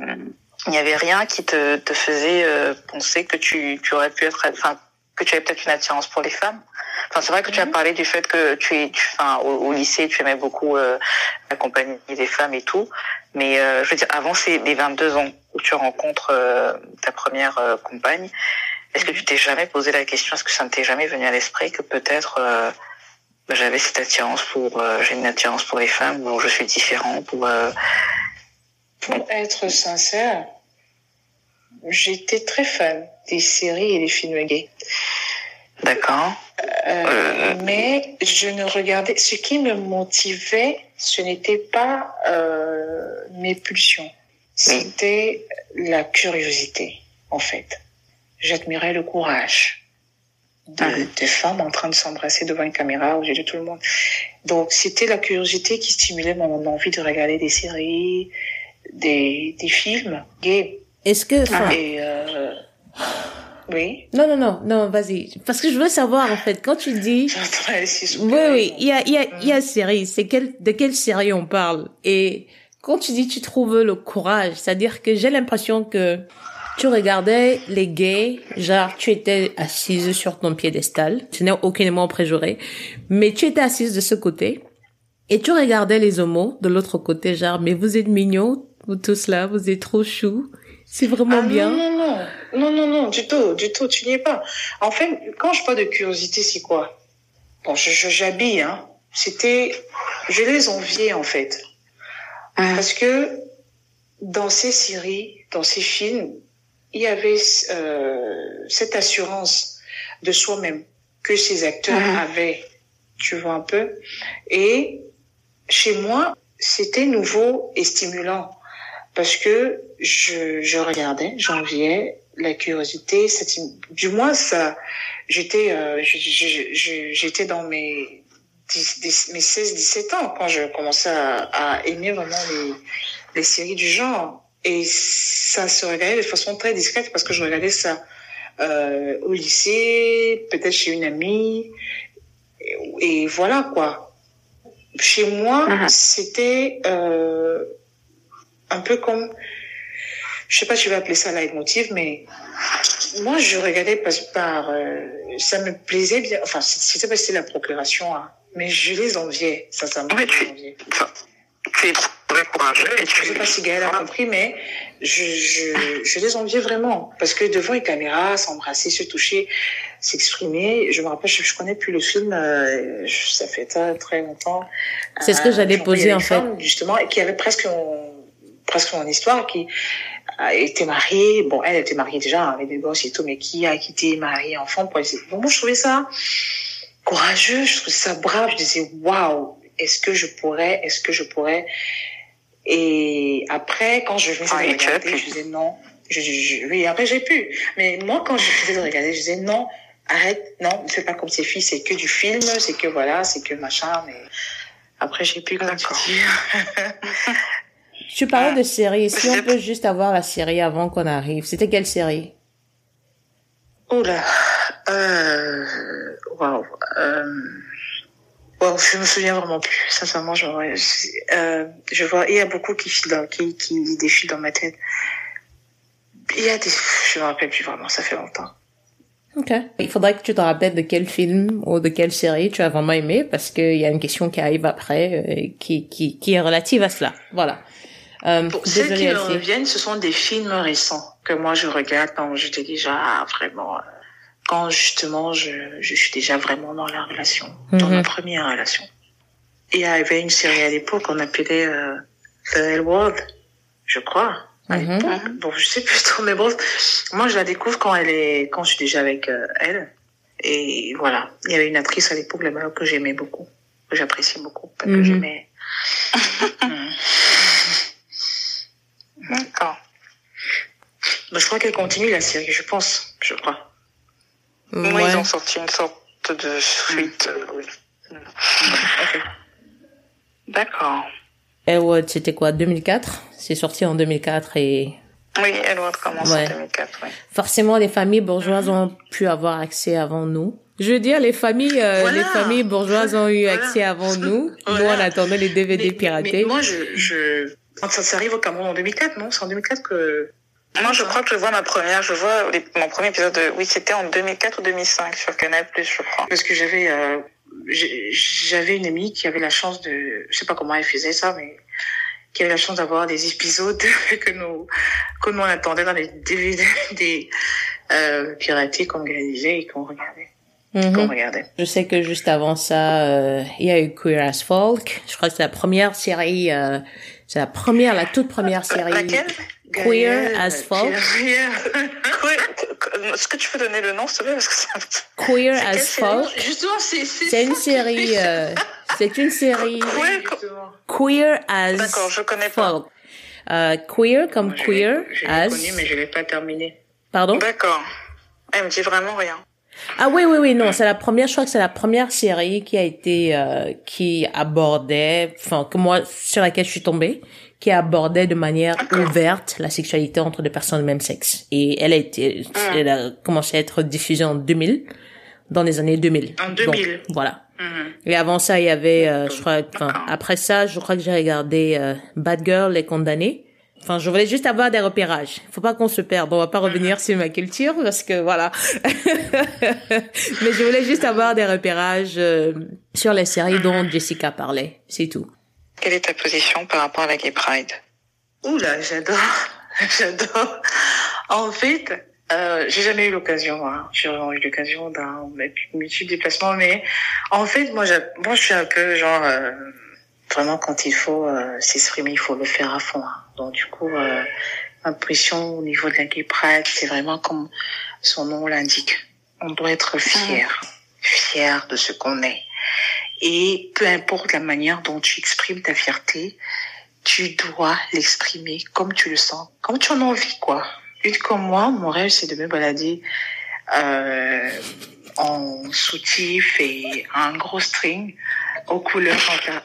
il n'y avait rien qui te, te faisait euh, penser que tu, tu aurais pu être, enfin, que tu avais peut-être une attirance pour les femmes? Enfin, c'est vrai que tu as Mhm. parlé du fait que tu, tu enfin, au, au lycée, tu aimais beaucoup euh, accompagner des femmes et tout. Mais euh, je veux dire, avant ces les 22 ans où tu rencontres euh, ta première euh, compagne, est-ce que tu t'es jamais posé la question, est-ce que ça ne t'est jamais venu à l'esprit que peut-être bah, j'avais cette attirance pour, euh, j'ai une attirance pour les femmes, ou je suis différent, pour euh, Pour être sincère, j'étais très fan des séries et des films gays. d'accord. Euh, mais je ne regardais. Ce qui me motivait, ce n'était pas euh, mes pulsions. C'était la curiosité, en fait. J'admirais le courage de, des femmes en train de s'embrasser devant une caméra aux yeux de tout le monde. Donc, c'était la curiosité qui stimulait mon envie de regarder des séries, des, des films gays. Est-ce que, Et euh, oui. non, non, non, non, vas-y. Parce que je veux savoir, en fait, quand tu dis, oui, oui, il y a, il y a, il y a série, c'est quel, de quelle série on parle? Et quand tu dis tu trouves le courage, c'est-à-dire que j'ai l'impression que tu regardais les gays, genre tu étais assise sur ton piédestal, tu n'es aucunement préjuré, mais tu étais assise de ce côté et tu regardais les homos de l'autre côté, genre mais vous êtes mignons, vous tous là, vous êtes trop chou. C'est vraiment Ah, bien. Non, non, non, non, non, non, du tout, du tout, tu n'y es pas. En fait, quand je parle de curiosité, c'est quoi? Bon, je, je- j'habille, hein. C'était, je les enviais en fait, Hum. parce que dans ces séries, dans ces films, il y avait euh, cette assurance de soi-même que ces acteurs avaient, tu vois un peu. Et chez moi, c'était nouveau et stimulant parce que je, je regardais, j'enviais la curiosité, c'était- du moins ça, j'étais, euh, j'étais dans mes 10, 10 mes 16, 17 ans quand je commençais à, à aimer vraiment les, les séries du genre. Et ça se regardait de façon très discrète parce que je regardais ça euh, au lycée, peut-être chez une amie, et, et voilà quoi. Chez moi, Mhm. c'était euh, un peu comme, je sais pas si je vais appeler ça leitmotiv, mais moi je regardais par, par euh, ça me plaisait bien, enfin c'était pas si c'était la procuration, hein, mais je les enviais, sincèrement. Je tu- les tu es très courageux et tu Je sais pas si Gaël a compris, mais je, je, je les enviais vraiment. Parce que devant une caméra, s'embrasser, se toucher, s'exprimer, je me rappelle, je, je connais plus le film, euh, ça fait très, très longtemps. C'est ce que j'allais j'en voyais poser, en fait. femme, Justement, et qui avait presque mon, presque mon histoire, qui été mariée, bon, elle était mariée déjà, avec des gosses et tout, mais qui a quitté mariée, enfant, pour. Bon, moi, je trouvais ça courageux, je trouvais ça brave, je disais, waouh, est-ce que je pourrais, est-ce que je pourrais, et après, quand je tu as regarder, je disais non. Je, je- je- oui, après j'ai pu. Mais moi, quand je faisais de regarder, je disais non, arrête, non, ne fais pas comme ces filles, c'est que du film, c'est que voilà, c'est que machin. Mais après, j'ai pu, comme tu D'accord. dis. *laughs* Tu parlais de série. Si on peut juste avoir la série avant qu'on arrive, c'était quelle série? Oula. Euh, waouh. Euh, je me souviens vraiment plus. Sincèrement, je, euh, je vois, il y a beaucoup qui filent dans, qui, qui défilent dans ma tête. Il y a des, je me rappelle plus vraiment, ça fait longtemps. Ok. Il faudrait que tu te rappelles de quel film ou de quelle série tu as vraiment aimé parce qu'il y a une question qui arrive après euh, qui, qui, qui est relative à cela. Voilà. Euh, Pour celles désolée, qui me reviennent, ce sont des films récents que moi je regarde quand j'étais déjà vraiment, euh, quand justement je, je suis déjà vraiment dans la relation, dans Mhm. ma première relation. Il y avait une série à l'époque qu'on appelait euh, The L World, je crois. À Mhm. l'époque. Bon, je sais plus trop, mais bon, moi je la découvre quand elle est, quand je suis déjà avec euh, elle. Et voilà, il y avait une actrice à l'époque là-bas que j'aimais beaucoup, que j'appréciais beaucoup, pas Mhm. que j'aimais. *laughs* Mhm. D'accord. Bah, je crois qu'elle continue la série, je pense, je crois. Moi, Ouais. ils ont sorti une sorte de suite. euh, oui. Ok. D'accord. Elwood, c'était quoi 2004 C'est sorti en 2004 et Oui, Edward commence Ouais. en 2004, oui. forcément les familles bourgeoises ont pu avoir accès avant nous. Je veux dire, les familles, euh, Voilà. les familles bourgeoises ont eu Voilà. accès avant *laughs* nous. Nous, on attendait les DVD Mais- piratés. Mais moi, je, je, quand ça, ça arrive au Cameroun en 2004, non? C'est en 2004 que, Moi, je crois que je vois ma première, je vois les- mon premier épisode de, oui, c'était en 2004 ou 2005 sur Canal+, je crois. parce que j'avais, euh, j'avais une amie qui avait la chance de, je sais pas comment elle faisait ça, mais qui avait la chance d'avoir des épisodes *laughs* que nous, que nous on attendait dans les DVD, *laughs* des, euh, piratés qu'on organisait et qu'on regardait, Mhm. qu'on regardait. Je sais que juste avant ça, euh, il y a eu Queer as Folk. Je crois que c'est la première série, euh, c'est la première, la toute première série. Laquelle Queer Gaëlle, as folk. Queer- *laughs* Queer- Est-ce que tu peux donner le nom, s'il te plaît, parce que ça... Queer as Folk. Justement, c'est, c'est, une série, euh, c'est une série Queer, as D'accord, je connais pas. Folk. Euh, queer comme je queer l'ai- je l'ai as. connu, mais je l'ai pas terminé. Pardon? D'accord. Elle me dit vraiment rien. Ah oui, oui, oui, non, c'est la première, je crois que c'est la première série qui a été, euh, qui abordait, enfin, que moi, sur laquelle je suis tombée, qui abordait de manière ouverte la sexualité entre des personnes de même sexe. Et elle a été, Ah. elle a commencé à être diffusée en 2000, dans les années 2000. En 2000. Donc, voilà. Mhm. Et avant ça, il y avait, euh, je crois, enfin, après ça, je crois que j'ai regardé euh, Bad Girl, Les Condamnés. Enfin, je voulais juste avoir des repérages. Faut pas qu'on se perde. On va pas revenir sur ma culture parce que voilà. *laughs* Mais je voulais juste avoir des repérages euh, sur les séries dont Jessica parlait. C'est tout. Quelle est ta position par rapport à la Gay Pride? Oula, j'adore, *laughs* j'adore. En fait, euh, j'ai jamais eu l'occasion. Hein. J'ai vraiment eu l'occasion d'un multi déplacement, mais en fait, moi, moi, je suis un peu genre euh, vraiment quand il faut euh, s'exprimer, il faut le faire à fond. Hein. Donc du coup, euh, l'impression au niveau de la Gay Pride, c'est vraiment comme son nom l'indique. On doit être fier, fier de ce qu'on est. Et peu importe la manière dont tu exprimes ta fierté, tu dois l'exprimer comme tu le sens, comme tu en as envie, quoi. Une comme moi, mon rêve, c'est de me balader euh, en soutif et un gros string aux couleurs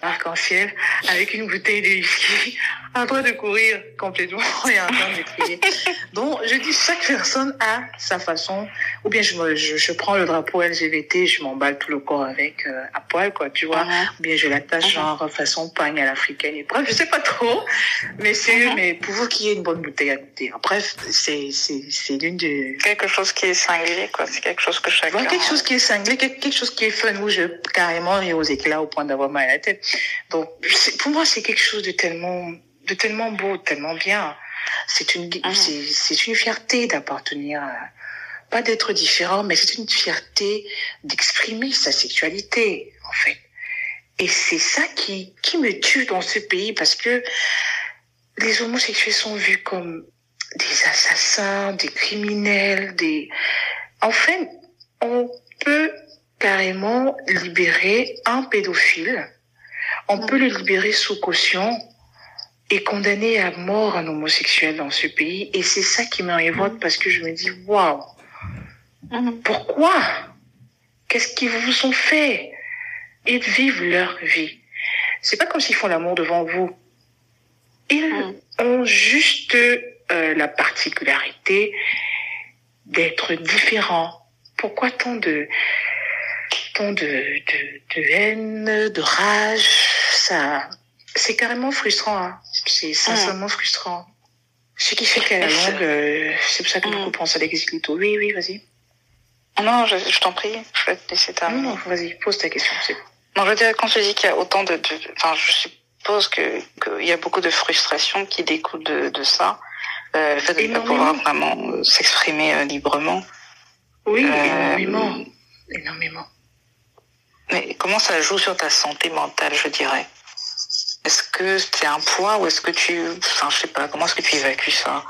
arc-en-ciel avec une bouteille de whisky en train de courir complètement et en train de crier. *laughs* Donc, je dis, chaque personne a sa façon. Ou bien je, me, je, je prends le drapeau LGBT, je m'emballe tout le corps avec euh, à poil, quoi, tu vois. Uh-huh. Ou bien je l'attache Uh-huh. genre façon pagne à l'africaine. Et Bref, je sais pas trop. Mais c'est, Uh-huh. mais pour vous qu'il y ait une bonne bouteille à goûter. Bref, c'est, c'est, c'est l'une de, Quelque chose qui est singulier, quoi. C'est quelque chose que chacun. voilà, quelque chose qui est cinglé, quelque, chose qui est fun, où je carrément rire aux éclats au point d'avoir mal à la tête. Donc, pour moi, c'est quelque chose de tellement, de tellement beau, tellement bien. C'est une, Mhm. c'est, une fierté d'appartenir à, pas d'être différent, mais c'est une fierté d'exprimer sa sexualité, en fait. Et c'est ça qui, qui me tue dans ce pays parce que les homosexuels sont vus comme des assassins, des criminels, des, en fait, on peut carrément libérer un pédophile. On peut le libérer sous caution et condamner à mort un homosexuel dans ce pays. Et c'est ça qui me révolte parce que je me dis, waouh, Mhm. pourquoi? Qu'est-ce qu'ils vous ont fait? Ils vivent leur vie. C'est pas comme s'ils font l'amour devant vous. Ils Mhm. ont juste euh, la particularité d'être différents. Pourquoi tant de tant de, de, de haine, de rage? Ça, c'est carrément frustrant. Hein. C'est sincèrement frustrant. Ce qui fait qu'à la longue, euh, c'est pour ça que Mhm. beaucoup pensent à l'exilito. Oui, oui, vas-y. Non, je, je t'en prie, je vais te laisser terminer. non, vas-y, pose ta question. Non, je veux dire, quand tu dis qu'il y a autant de, enfin, je suppose que qu'il y a beaucoup de frustration qui découle de, de ça, euh, le fait de ne pas pouvoir vraiment euh, s'exprimer librement. Oui, énormément. Énormément. Mais comment ça joue sur ta santé mentale, je dirais? Est-ce que c'est un poids ou est-ce que tu, enfin, je sais pas, comment est-ce que tu évacues ça?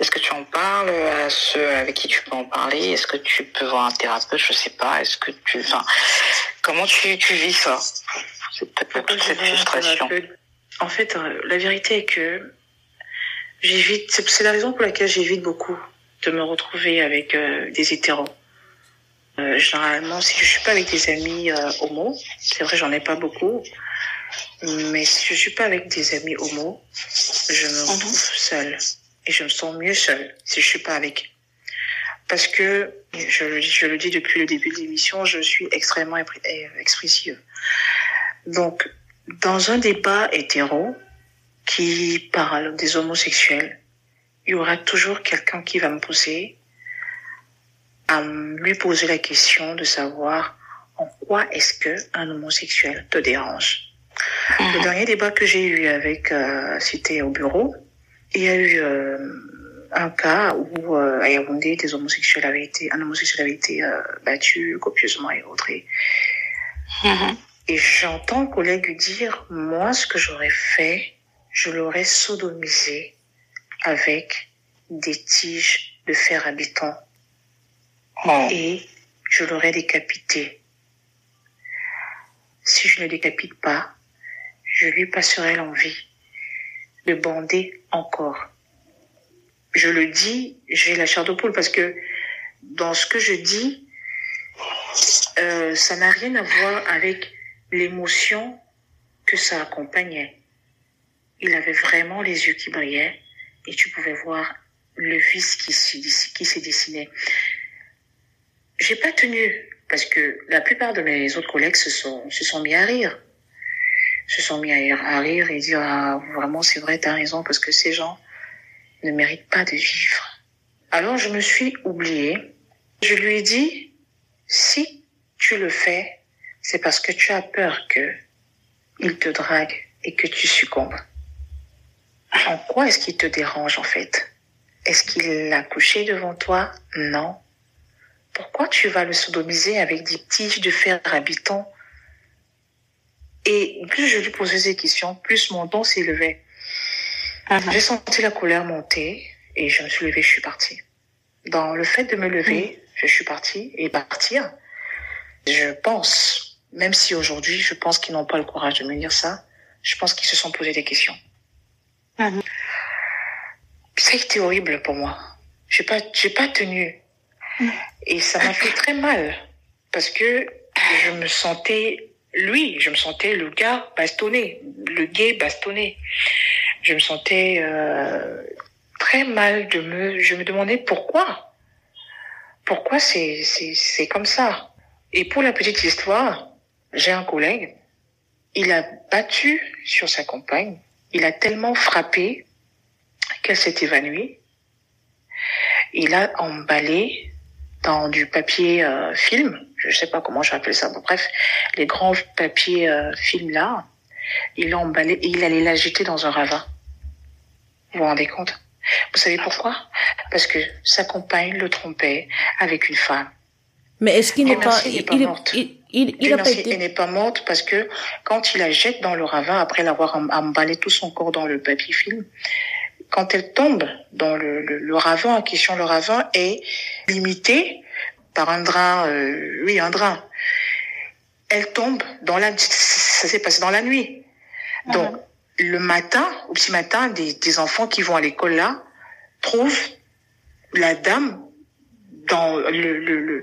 Est-ce que tu en parles à ceux avec qui tu peux en parler? Est-ce que tu peux voir un thérapeute? Je sais pas. Est-ce que tu, enfin, comment tu, tu vis ça? C'est peut-être toute cette frustration. En fait, euh, la vérité est que j'évite, c'est c'est la raison pour laquelle j'évite beaucoup de me retrouver avec euh, des hétéros. Euh, généralement, si je suis pas avec des amis euh, homo, c'est vrai, j'en ai pas beaucoup, mais si je suis pas avec des amis homo, je me retrouve seule et je me sens mieux seule si je suis pas avec. Parce que je le dis, je le dis depuis le début de l'émission, je suis extrêmement euh, expressive. Donc, dans un débat hétéro qui parle des homosexuels, il y aura toujours quelqu'un qui va me poser à lui poser la question de savoir en quoi est-ce que un homosexuel te dérange. Le dernier débat que j'ai eu avec, euh, c'était au bureau, il y a eu euh, un cas où euh, à Yaoundé, des homosexuels avaient été, un homosexuel avait été euh, battu copieusement et autres. Et Mhm. et j'entends un collègue dire, moi, ce que j'aurais fait, je l'aurais sodomisé avec des tiges de fer habitant et je l'aurais décapité. Si je ne décapite pas, je lui passerai l'envie de bander encore. Je le dis, j'ai la chair de poule parce que dans ce que je dis, euh, ça n'a rien à voir avec l'émotion que ça accompagnait. Il avait vraiment les yeux qui brillaient et tu pouvais voir le vice qui, se- qui s'est dessiné. J'ai pas tenu parce que la plupart de mes autres collègues se sont mis à rire. Se sont mis à rire, et dire, ah, vraiment, c'est vrai, t'as raison parce que ces gens ne mérite pas de vivre. Alors je me suis oubliée. Je lui ai dit, si tu le fais, c'est parce que tu as peur que il te drague et que tu succombes. En quoi est-ce qu'il te dérange en fait? Est-ce qu'il a couché devant toi? Non. Pourquoi tu vas le sodomiser avec des tiges de fer habitant Et plus je lui posais ces questions, plus mon ton s'élevait. Uh J'ai senti la colère monter et je me suis levée, je suis partie. Dans le fait de me lever, je suis partie et partir, je pense, même si aujourd'hui je pense qu'ils n'ont pas le courage de me dire ça, je pense qu'ils se sont posé des questions. Uh Ça a été horrible pour moi. J'ai pas, j'ai pas tenu. Et ça m'a fait très mal parce que je me sentais, lui, je me sentais le gars bastonné, le gay bastonné. Je me sentais euh, très mal de me, je me demandais pourquoi, pourquoi c'est c'est comme ça? Et pour la petite histoire, j'ai un collègue, il a battu sur sa compagne, il a tellement frappé qu'elle s'est évanouie. Il a emballé dans du papier euh, film, je sais pas comment je vais appeler ça, bon, bref, les grands papiers euh, film là, il l'a emballé et il allait l'agiter dans un ravin. Vous vous rendez compte? Vous savez pourquoi? Parce que sa compagne le trompait avec une femme. Mais est-ce qu'il n'est pas, il, pas morte. Il, il, il, a pas été... n'est pas morte parce que quand il la jette dans le ravin après l'avoir emballé tout son corps dans le papier film, quand elle tombe dans le, le, le ravin en question, le ravin est limité par un drain, euh, oui, un drain. Elle tombe dans la, ça s'est passé dans la nuit. Donc, uh -huh. le matin, au petit matin, des, des enfants qui vont à l'école là, trouvent la dame dans le, le, le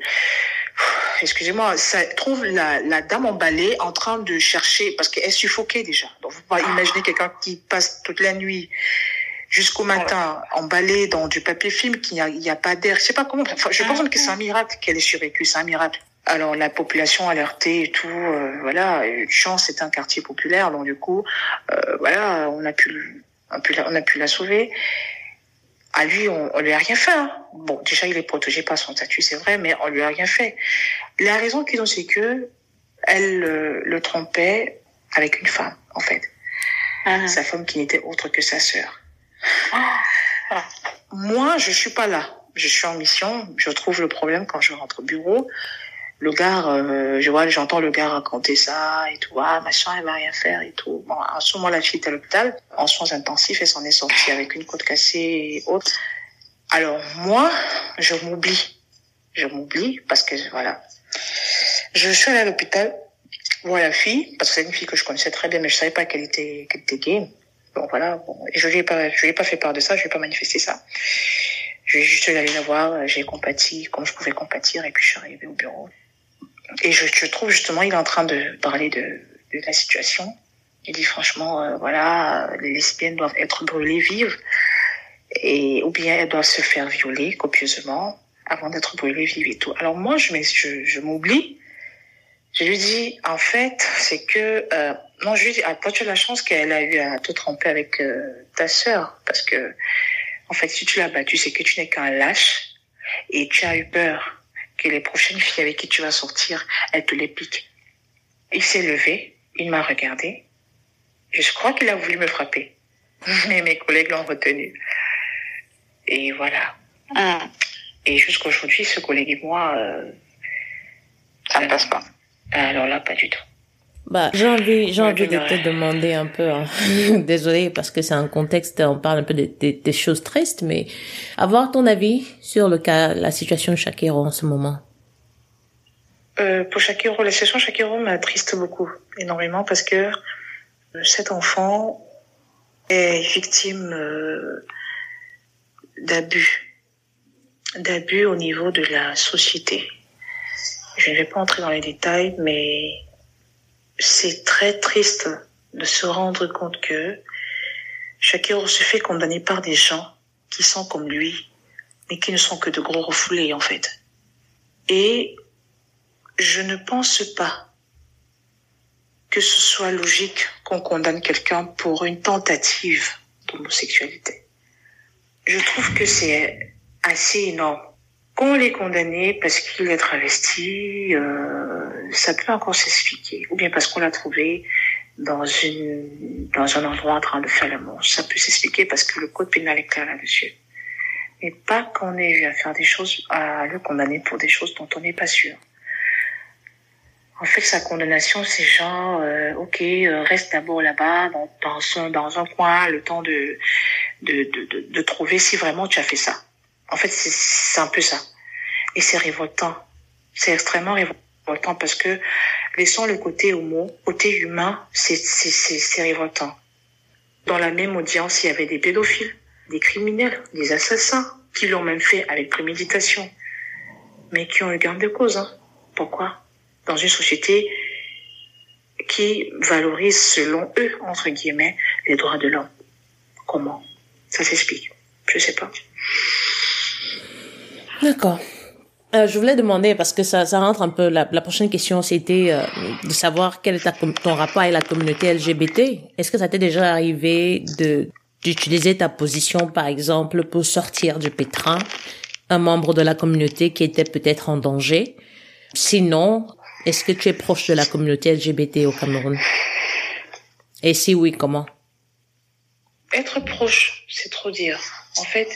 excusez-moi, ça trouve la, la dame emballée en train de chercher, parce qu'elle est suffoquée déjà. Donc, vous pouvez imaginer quelqu'un qui passe toute la nuit jusqu'au matin, ouais. emballé dans du papier film, qu'il n'y a, a, pas d'air. Je sais pas comment. Enfin, je pense que c'est un miracle qu'elle ait survécu. C'est un miracle. Alors la population alertée et tout, euh, voilà. Chance, c'est un quartier populaire, donc du coup, euh, voilà, on a pu, on a pu, la, on a pu la sauver. À lui, on, on lui a rien fait. Hein. Bon, déjà, il est protégé par son statut, c'est vrai, mais on lui a rien fait. La raison qu'ils ont, c'est que elle euh, le trompait avec une femme, en fait. -huh. Sa femme qui n'était autre que sa sœur. Moi, je suis pas là. Je suis en mission. Je trouve le problème quand je rentre au bureau. Le gars, euh, je vois, j'entends le gars raconter ça et tout. Ah, machin, elle va rien faire et tout. Bon, en ce moment, la fille est à l'hôpital, en soins intensifs, elle s'en est sortie avec une côte cassée et autres. Alors, moi, je m'oublie. Je m'oublie parce que, voilà. Je suis allée à l'hôpital voir la fille, parce que c'est une fille que je connaissais très bien, mais je savais pas qu'elle était, qu'elle était gay. Bon, voilà. Bon. Je lui ai pas, je lui ai pas fait part de ça, je lui ai pas manifesté ça. Je suis juste allée la voir, j'ai compati comme je pouvais compatir, et puis je suis arrivée au bureau. Et je, je trouve justement, il est en train de parler de, de la situation. Il dit franchement, euh, voilà, les lesbiennes doivent être brûlées vives, et ou bien elles doivent se faire violer copieusement avant d'être brûlées vives et tout. Alors moi, je, je m'oublie. Je lui dis, en fait, c'est que euh, non, je lui dis, ah, toi, tu as la chance qu'elle a eu à te tromper avec euh, ta sœur. Parce que, en fait, si tu l'as battue, c'est que tu n'es qu'un lâche. Et tu as eu peur que les prochaines filles avec qui tu vas sortir, elles te les piquent. Il s'est levé, il m'a regardé. Je crois qu'il a voulu me frapper. *laughs* Mais mes collègues l'ont retenu. Et voilà. Hum. Et jusqu'à aujourd'hui, ce collègue et moi, euh, ça ne passe pas. Alors là, pas du tout. Bah, j'ai envie, j'ai envie de te demander un peu, hein. *laughs* désolé parce que c'est un contexte, on parle un peu des, des, choses tristes, mais avoir ton avis sur le cas, la situation de Shakiro en ce moment. Euh, pour Shakiro, la situation de Shakiro m'attriste beaucoup, énormément, parce que cet enfant est victime euh, d'abus, d'abus au niveau de la société. Je ne vais pas entrer dans les détails, mais c'est très triste de se rendre compte que Shakiro se fait condamner par des gens qui sont comme lui, mais qui ne sont que de gros refoulés en fait. Et je ne pense pas que ce soit logique qu'on condamne quelqu'un pour une tentative d'homosexualité. je trouve que c'est assez énorme. On est condamné parce qu'il est travesti, euh, ça peut encore s'expliquer. Ou bien parce qu'on l'a trouvé dans une dans un endroit en train de faire l'amour. Ça peut s'expliquer parce que le code pénal est clair là-dessus. Mais pas qu'on ait eu à faire des choses, à le condamner pour des choses dont on n'est pas sûr. En fait, sa condamnation, c'est genre, euh, ok, euh, reste d'abord là-bas, dans, dans, dans un coin, le temps de de, de, de, trouver si vraiment tu as fait ça. En fait, c'est un peu ça. Et c'est révoltant. C'est extrêmement révoltant parce que laissons le côté homo, côté humain, c'est révoltant. Dans la même audience, il y avait des pédophiles, des criminels, des assassins, qui l'ont même fait avec préméditation, mais qui ont eu gain de cause. Hein. Pourquoi? Dans une société qui valorise, selon eux, entre guillemets, les droits de l'homme. Comment? Ça s'explique. Je sais pas. D'accord. Euh, je voulais demander, parce que ça, ça rentre un peu, la, la prochaine question, c'était euh, de savoir quel est ta, ton rapport avec la communauté LGBT. Est-ce que ça t'est déjà arrivé de d'utiliser ta position, par exemple, pour sortir du pétrin un membre de la communauté qui était peut-être en danger? Sinon, est-ce que tu es proche de la communauté LGBT au Cameroun? Et si oui, comment? Être proche, c'est trop dire. En fait,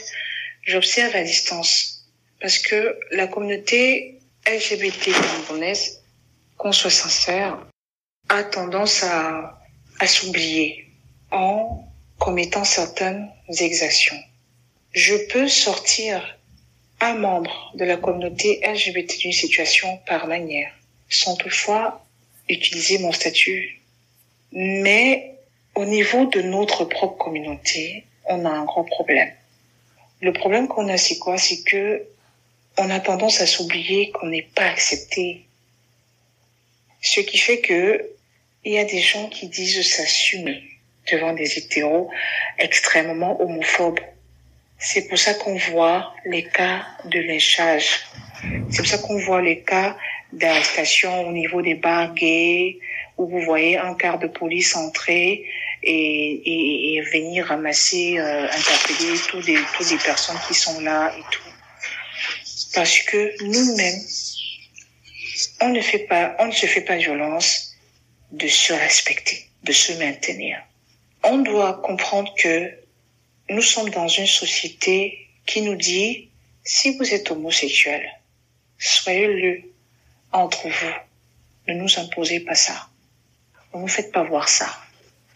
j'observe à distance parce que la communauté LGBT camerounaise, qu'on soit sincère, a tendance à, à s'oublier en commettant certaines exactions. Je peux sortir un membre de la communauté LGBT d'une situation par manière, sans toutefois utiliser mon statut. Mais au niveau de notre propre communauté, on a un grand problème. Le problème qu'on a, c'est quoi? C'est que on a tendance à s'oublier qu'on n'est pas accepté. Ce qui fait que il y a des gens qui disent s'assumer devant des hétéros extrêmement homophobes. C'est pour ça qu'on voit les cas de lynchage. C'est pour ça qu'on voit les cas d'arrestation au niveau des bars gays, où vous voyez un quart de police entrer et, et, venir ramasser, euh, interpeller toutes les personnes qui sont là et tout parce que nous-mêmes, on ne fait pas, on ne se fait pas violence de se respecter, de se maintenir. On doit comprendre que nous sommes dans une société qui nous dit, si vous êtes homosexuel, soyez-le entre vous. Ne nous imposez pas ça. Ne nous faites pas voir ça.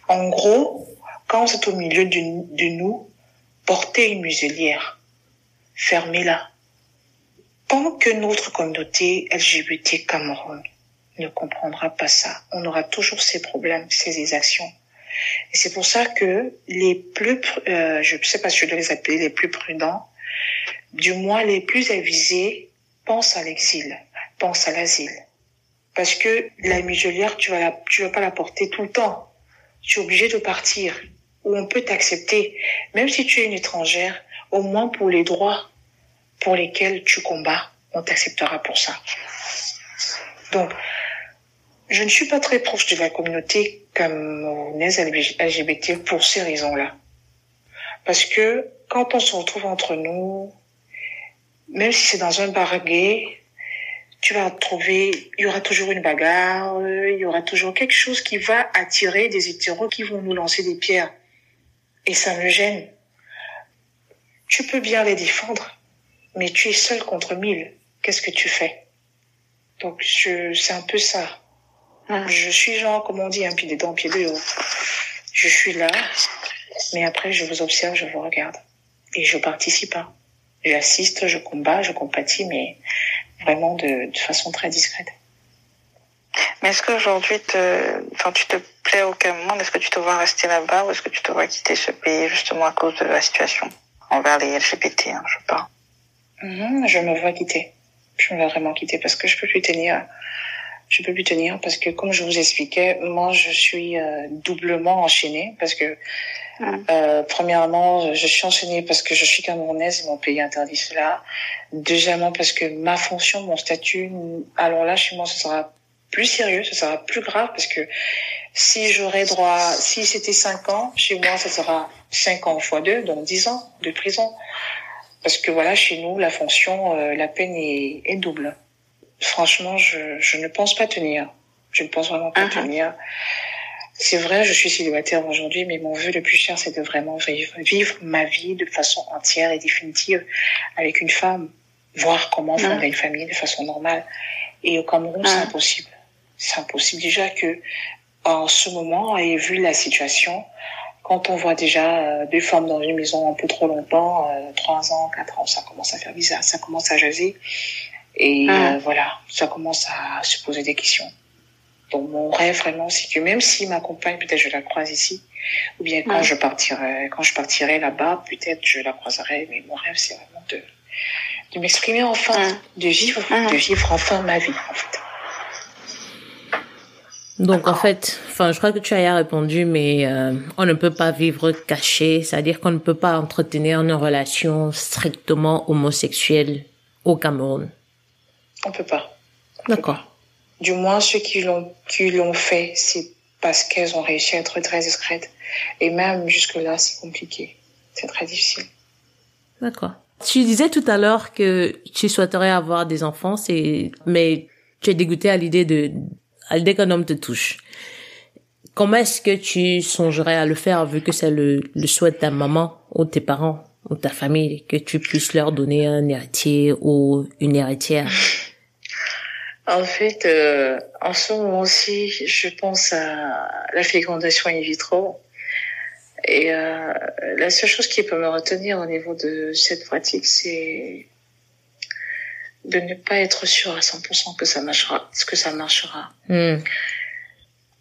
En gros, quand vous êtes au milieu de, de nous, portez une muselière. Fermez-la. Tant que notre communauté LGBT Cameroun ne comprendra pas ça, on aura toujours ces problèmes, ces exactions. Et c'est pour ça que les plus, euh, je ne sais pas si je dois les appeler les plus prudents, du moins les plus avisés, pensent à l'exil, pensent à l'asile. Parce que la muselière, tu vas la, tu vas pas la porter tout le temps. Tu es obligé de partir. Ou on peut t'accepter. Même si tu es une étrangère, au moins pour les droits pour lesquels tu combats, on t'acceptera pour ça. Donc, je ne suis pas très proche de la communauté camerounaise LGBT pour ces raisons-là. Parce que quand on se retrouve entre nous, même si c'est dans un bar tu vas trouver, il y aura toujours une bagarre, il y aura toujours quelque chose qui va attirer des hétéros qui vont nous lancer des pierres. Et ça me gêne. Tu peux bien les défendre, mais tu es seul contre mille. Qu'est-ce que tu fais? Donc, je, c'est un peu ça. Ah. Je suis genre, comme on dit, un pied dedans, pied haut. Je suis là, mais après, je vous observe, je vous regarde. Et je participe pas. J'assiste, je combats, je compatis, mais vraiment de, de façon très discrète. Mais est-ce qu'aujourd'hui, te, enfin, tu te plais au Cameroun? Est-ce que tu te vois rester là-bas ou est-ce que tu te vois quitter ce pays justement à cause de la situation envers les LGBT, hein, je parle Je me vois quitter. Je me vois vraiment quitter parce que je peux plus tenir. Je peux plus tenir parce que comme je vous expliquais, moi je suis euh, doublement enchaînée parce que euh, premièrement je suis enchaînée parce que je suis camerounaise et mon pays interdit cela. Deuxièmement parce que ma fonction, mon statut, alors là chez moi ce sera plus sérieux, ce sera plus grave parce que Si j'aurais droit, si c'était 5 ans, chez moi, ça sera 5 ans fois 2, donc 10 ans de prison. Parce que voilà, chez nous, la fonction, euh, la peine est, est, double. Franchement, je, je ne pense pas tenir. Je ne pense vraiment pas uh -huh. tenir. C'est vrai, je suis célibataire aujourd'hui, mais mon vœu le plus cher, c'est de vraiment vivre, vivre ma vie de façon entière et définitive avec une femme, voir comment fonder une famille de façon normale. Et au Cameroun, c'est impossible. C'est impossible déjà que, en ce moment, et vu la situation, quand on voit déjà deux femmes dans une maison un peu trop longtemps, trois ans, quatre ans, ça commence à faire bizarre, ça commence à jaser. Et euh, voilà, ça commence à se poser des questions. Donc mon rêve vraiment, c'est que même si ma compagne, peut-être je la croise ici, ou bien quand je partirai, quand je partirai là-bas, peut-être je la croiserai. Mais mon rêve, c'est vraiment de de m'exprimer enfin, de vivre, de vivre enfin ma vie, en fait. Donc en fait, enfin je crois que tu as répondu, mais euh, on ne peut pas vivre caché, c'est-à-dire qu'on ne peut pas entretenir une relation strictement homosexuelle au Cameroun. On peut pas. D'accord. Du moins ceux qui l'ont qui l'ont fait, c'est parce qu'elles ont réussi à être très discrètes. Et même jusque là, c'est compliqué, c'est très difficile. D'accord. Tu disais tout à l'heure que tu souhaiterais avoir des enfants, c'est mais tu es dégoûté à l'idée de l'idée qu'un homme te touche. Comment est-ce que tu songerais à le faire vu que c'est le, le souhait de ta maman ou tes parents ou ta famille que tu puisses leur donner un héritier ou une héritière? En fait, euh, en ce moment-ci, je pense à la fécondation in vitro. Et euh, la seule chose qui peut me retenir au niveau de cette pratique, c'est de ne pas être sûr à 100% que ça marchera. Que ça marchera. Mm.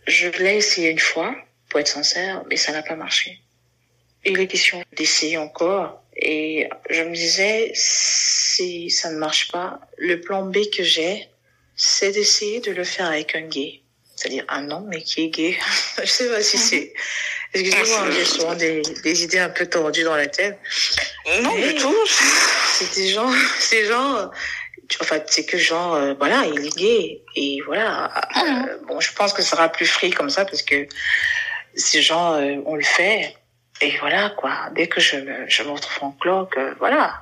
Je l'ai essayé une fois, pour être sincère, mais ça n'a pas marché. Il est question d'essayer encore. Et je me disais, si ça ne marche pas, le plan B que j'ai, c'est d'essayer de le faire avec un gay. C'est-à-dire un homme, mais qui est gay. *laughs* je sais pas si c'est... Excusez-moi, j'ai souvent des, des idées un peu tordues dans la tête. Non, Mais du tout. C'est des gens, *laughs* ces gens, enfin, c'est que genre, euh, voilà, il est gay. Et voilà. Euh, bon, je pense que ça sera plus free comme ça parce que ces gens, euh, on le fait. Et voilà, quoi. Dès que je me, je me retrouve en cloque, euh, voilà,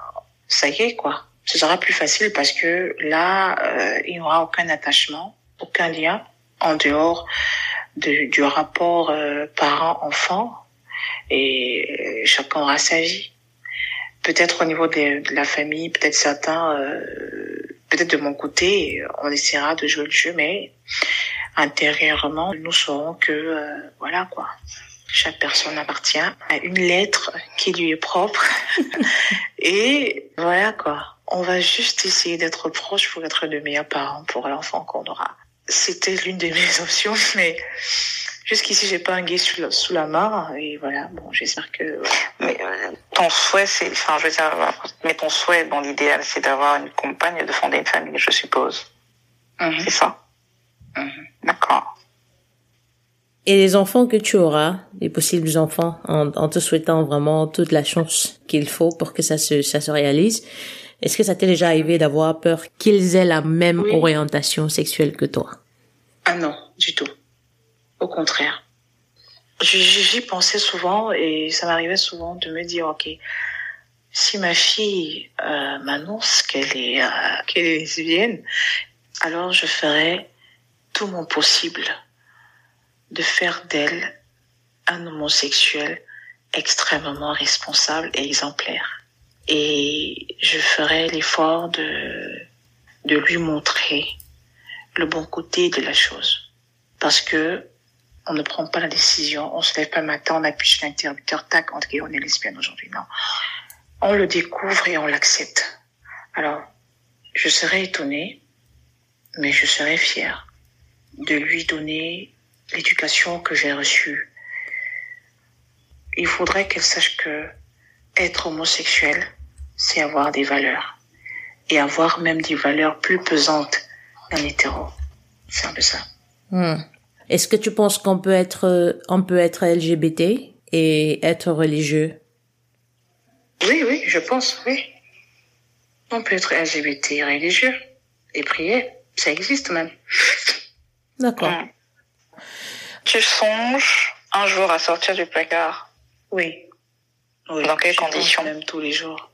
ça y est, quoi. Ce sera plus facile parce que là, euh, il n'y aura aucun attachement, aucun lien en dehors de, du rapport euh, parent-enfant et chacun aura sa vie. Peut-être au niveau de, de la famille, peut-être certains, euh, peut-être de mon côté, on essaiera de jouer le jeu, mais intérieurement, nous saurons que euh, voilà quoi. Chaque personne appartient à une lettre qui lui est propre. *laughs* et voilà quoi. On va juste essayer d'être proche pour être de meilleurs parents pour l'enfant qu'on aura. C'était l'une de mes *laughs* options, mais jusqu'ici j'ai pas un gay sous la, sous la main et voilà. Bon, j'espère que. Mais ton souhait, c'est, enfin, je veux dire, mais ton souhait, dans l'idéal, c'est d'avoir une compagne et de fonder une famille, je suppose. Mhm. C'est ça? Mhm. D'accord. Et les enfants que tu auras, les possibles enfants, en, en te souhaitant vraiment toute la chance qu'il faut pour que ça se, ça se réalise, est-ce que ça t'est déjà arrivé d'avoir peur qu'ils aient la même Oui. orientation sexuelle que toi? Ah non, du tout. Au contraire. J'y pensais souvent et ça m'arrivait souvent de me dire, ok, si ma fille euh, m'annonce qu'elle est, euh, qu'elle est lesbienne, alors je ferai tout mon possible de faire d'elle un homosexuel extrêmement responsable et exemplaire. Et je ferai l'effort de, de lui montrer le bon côté de la chose. Parce que on ne prend pas la décision, on se lève pas le matin, on appuie sur l'interrupteur, tac, on on est lesbienne aujourd'hui. Non. On le découvre et on l'accepte. Alors, je serais étonnée, mais je serais fière de lui donner l'éducation que j'ai reçue. Il faudrait qu'elle sache que être homosexuel, c'est avoir des valeurs. Et avoir même des valeurs plus pesantes qu'un hétéro. C'est un peu ça. Hmm. Est-ce que tu penses qu'on peut être, euh, on peut être LGBT et être religieux? Oui, oui, je pense, oui. On peut être LGBT religieux et prier. Ça existe même. D'accord. Mm. Tu songes un jour à sortir du placard? Oui. oui. Dans quelles conditions? Même tous les jours.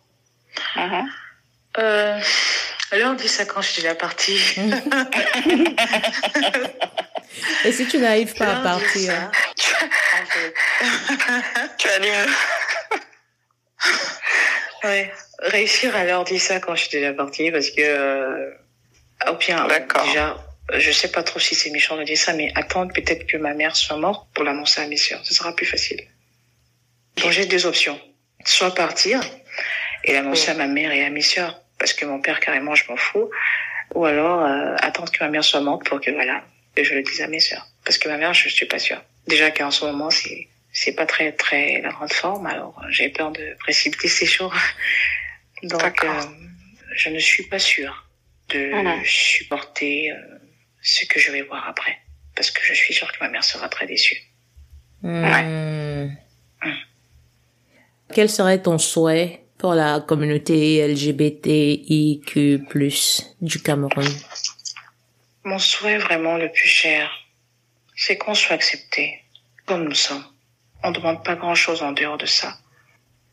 Euh, alors, on dit ça quand je suis déjà partie. *laughs* *laughs* Et si tu n'arrives pas à partir ça, en *laughs* fait. Tu allumes. Ouais. Réussir à leur dire ça quand je suis déjà partie parce que, euh, au pire, D'accord. déjà, je sais pas trop si c'est méchant de dire ça, mais attendre peut-être que ma mère soit morte pour l'annoncer à mes soeurs. Ce sera plus facile. Donc j'ai deux options. Soit partir et l'annoncer à ma mère et à mes soeurs parce que mon père, carrément, je m'en fous. Ou alors, euh, attendre que ma mère soit morte pour que, voilà, que je le dise à mes soeurs. Parce que ma mère, je suis pas sûre. Déjà qu'en ce moment, c'est, c'est pas très, très la grande forme, alors j'ai peur de précipiter ces jours. Donc, euh, je ne suis pas sûre de Voilà. supporter euh, ce que je vais voir après. Parce que je suis sûre que ma mère sera très déçue. Hmm. Quel serait ton souhait pour la communauté LGBTIQ+, du Cameroun? Mon souhait vraiment le plus cher, c'est qu'on soit accepté comme nous sommes. On ne demande pas grand-chose en dehors de ça.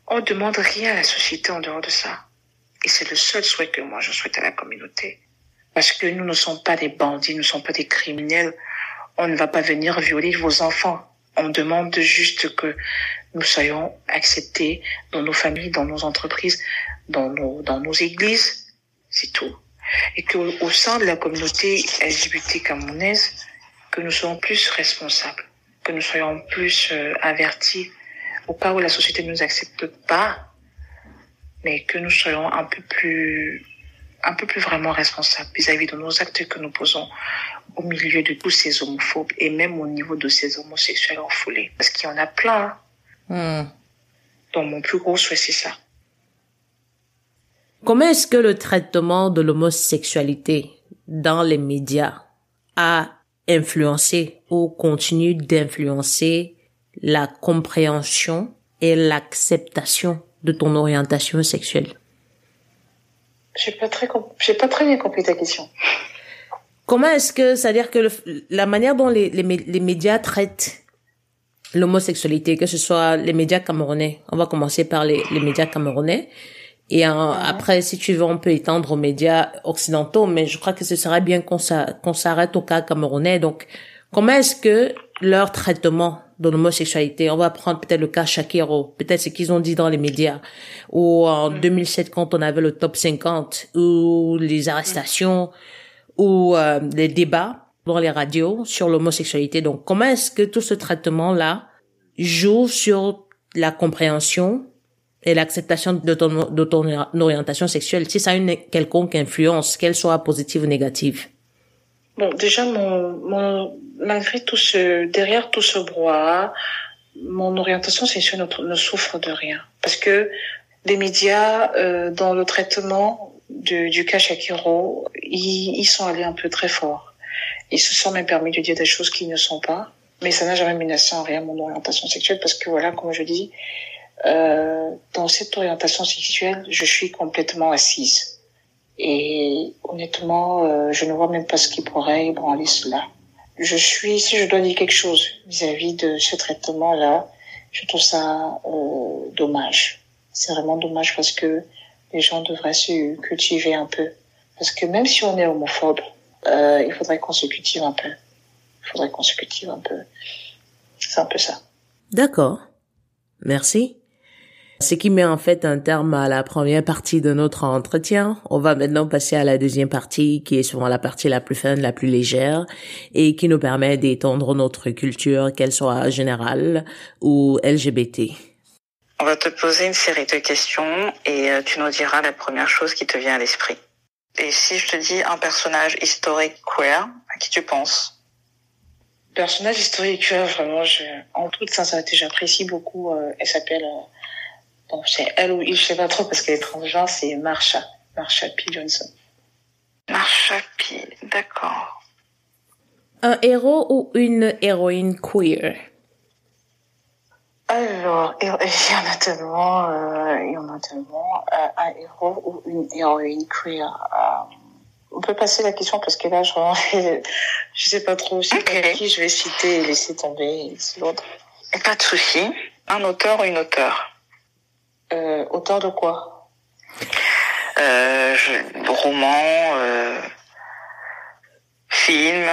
On ne demande rien à la société en dehors de ça. Et c'est le seul souhait que moi je souhaite à la communauté. Parce que nous ne sommes pas des bandits, nous ne sommes pas des criminels. On ne va pas venir violer vos enfants. On demande juste que nous soyons acceptés dans nos familles, dans nos entreprises, dans nos, dans nos églises. C'est tout et qu'au au sein de la communauté LGBT camerounaise, que nous soyons plus responsables, que nous soyons plus euh, avertis au cas où la société ne nous accepte pas, mais que nous soyons un peu plus un peu plus vraiment responsables vis-à-vis de nos actes que nous posons au milieu de tous ces homophobes et même au niveau de ces homosexuels refoulés. Parce qu'il y en a plein. hein. Hmm. Donc mon plus gros souhait, c'est ça. Comment est-ce que le traitement de l'homosexualité dans les médias a influencé ou continue d'influencer la compréhension et l'acceptation de ton orientation sexuelle? J'ai pas très, j'ai pas très bien compris ta question. Comment est-ce que, c'est-à-dire que le- la manière dont les, les, les médias traitent l'homosexualité, que ce soit les médias camerounais, on va commencer par les, les médias camerounais, et après, si tu veux, on peut étendre aux médias occidentaux, mais je crois que ce serait bien qu'on s'a- qu'on s'arrête au cas camerounais. Donc, comment est-ce que leur traitement de l'homosexualité, on va prendre peut-être le cas Shakiro, peut-être ce qu'ils ont dit dans les médias, ou en 2007 quand on avait le top 50, ou les arrestations, ou euh, les débats dans les radios sur l'homosexualité. Donc, comment est-ce que tout ce traitement-là joue sur la compréhension et l'acceptation de ton, de ton orientation sexuelle, si ça a une quelconque influence, qu'elle soit positive ou négative Bon, déjà, mon, malgré tout ce, derrière tout ce brouhaha, mon orientation sexuelle ne, souffre de rien. Parce que les médias, euh, dans le traitement du cas Shakiro, ils, ils sont allés un peu très fort. Ils se sont même permis de dire des choses qui ne sont pas. Mais ça n'a jamais menacé en rien mon orientation sexuelle parce que voilà, comme je dis, euh, dans cette orientation sexuelle, je suis complètement assise. Et honnêtement, euh, je ne vois même pas ce qui pourrait ébranler cela. Je suis, si je dois dire quelque chose vis-à-vis de ce traitement-là, je trouve ça euh, dommage. C'est vraiment dommage parce que les gens devraient se cultiver un peu. Parce que même si on est homophobe, euh, il faudrait qu'on se cultive un peu. Il faudrait qu'on se cultive un peu. C'est un peu ça. D'accord. Merci. Ce qui met en fait un terme à la première partie de notre entretien. On va maintenant passer à la deuxième partie, qui est souvent la partie la plus fun, la plus légère, et qui nous permet d'étendre notre culture, qu'elle soit générale ou LGBT. On va te poser une série de questions et euh, tu nous diras la première chose qui te vient à l'esprit. Et si je te dis un personnage historique queer, à qui tu penses? Personnage historique, euh, vraiment, je, en toute sincérité, j'apprécie beaucoup. euh, elle s'appelle, euh, bon, c'est elle ou il, je sais pas trop parce qu'elle est transgenre, c'est Marsha, Marsha P. Johnson. Marsha P. D'accord. Un héros ou une héroïne queer? Alors, il y en a tellement, euh, il y en a tellement, euh, un héros ou une héroïne queer. Euh, on peut passer la question parce que là, je, *laughs* je sais pas trop aussi qui je vais citer et laisser tomber l'autre. Pas de souci. Un auteur ou une auteure? Euh, Auteur de quoi? Euh, je, Roman, euh, film.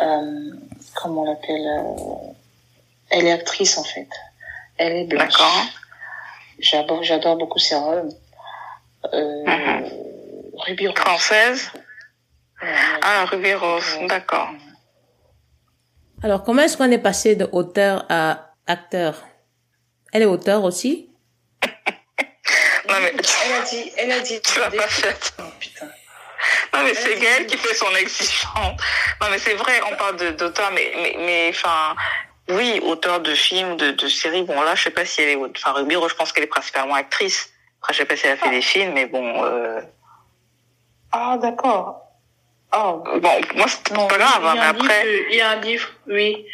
Euh, comment on l'appelle Elle est actrice en fait. Elle est blanche. D'accord. J'adore, j'adore beaucoup ses rôles. Euh, Mhm. Ruby Rose. Française? Ouais, Ah, Ruby Rose, d'accord. Alors, comment est-ce qu'on est passé de auteur à acteur? Elle est auteur aussi Non, mais Elle a dit, elle a dit. tu l'as pas faite. Oh, putain. Non, mais c'est Gaëlle qui fait son exigence. Non, mais c'est vrai, on parle d'auteur, mais, mais, mais, enfin, oui, auteur de films, de, de séries. Bon, là, je sais pas si elle est, enfin, Ruby Rose, je pense qu'elle est principalement actrice. Après, je sais pas si elle a fait des films, mais bon, euh, Ah, d'accord. Oh, bon, moi, c'est pas grave, hein, mais après, livre- il y a un livre, oui.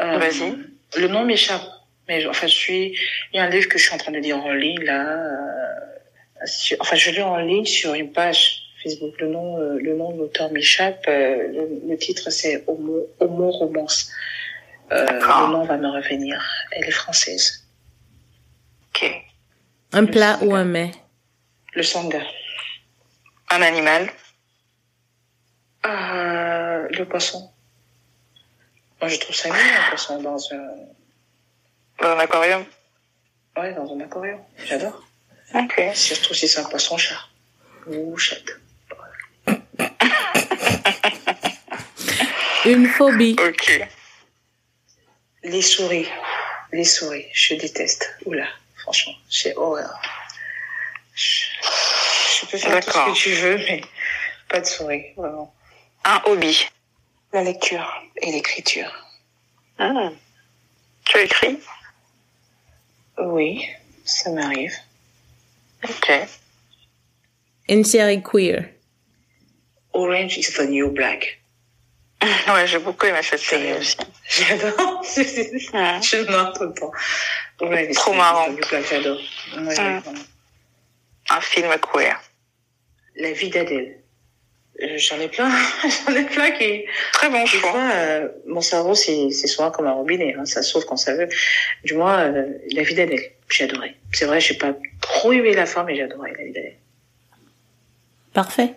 Euh, Vas-y. Le nom m'échappe. Mais enfin, je suis. Il y a un livre que je suis en train de lire en ligne là. euh, sur- Enfin, je lis en ligne sur une page Facebook. Le nom, euh, le nom de l'auteur m'échappe. euh, le, le titre c'est Homo, Homo Romance. Euh, le nom va me revenir. Elle est française. ok. Un Le plat ou un mets? Le sanga. Un animal? Ah, le poisson. Moi, je trouve ça mignon, un poisson dans un, Dans un aquarium. ouais, dans un aquarium. J'adore. Ok. Surtout si c'est un poisson chat. Ou chatte. *laughs* Une phobie Ok. Les souris. Les souris. Je déteste. Oula. Franchement, j'ai horreur. Je, je peux faire tout ce que tu veux, mais pas de souris. Vraiment. Un hobby. La lecture et l'écriture. Hmm. Tu écris Oui, ça m'arrive. Ok. Une série queer Orange is the new black. *laughs* Ouais, j'ai beaucoup aimé cette série aussi. *laughs* J'adore. Je tout le temps. Ouais, Trop marrant. black. Ouais, Mm. vraiment. Un film queer. La vie d'Adèle. Euh, J'en ai plein. *laughs* J'en ai plein qui, Très bon choix. fois, euh, mon cerveau, c'est c'est souvent comme un robinet, hein, ça s'ouvre quand ça veut. Du moins, euh, la vie d'Adèle, j'ai adoré. C'est vrai, j'ai pas trop aimé la fin, mais j'ai adoré la vie d'Adèle. Parfait.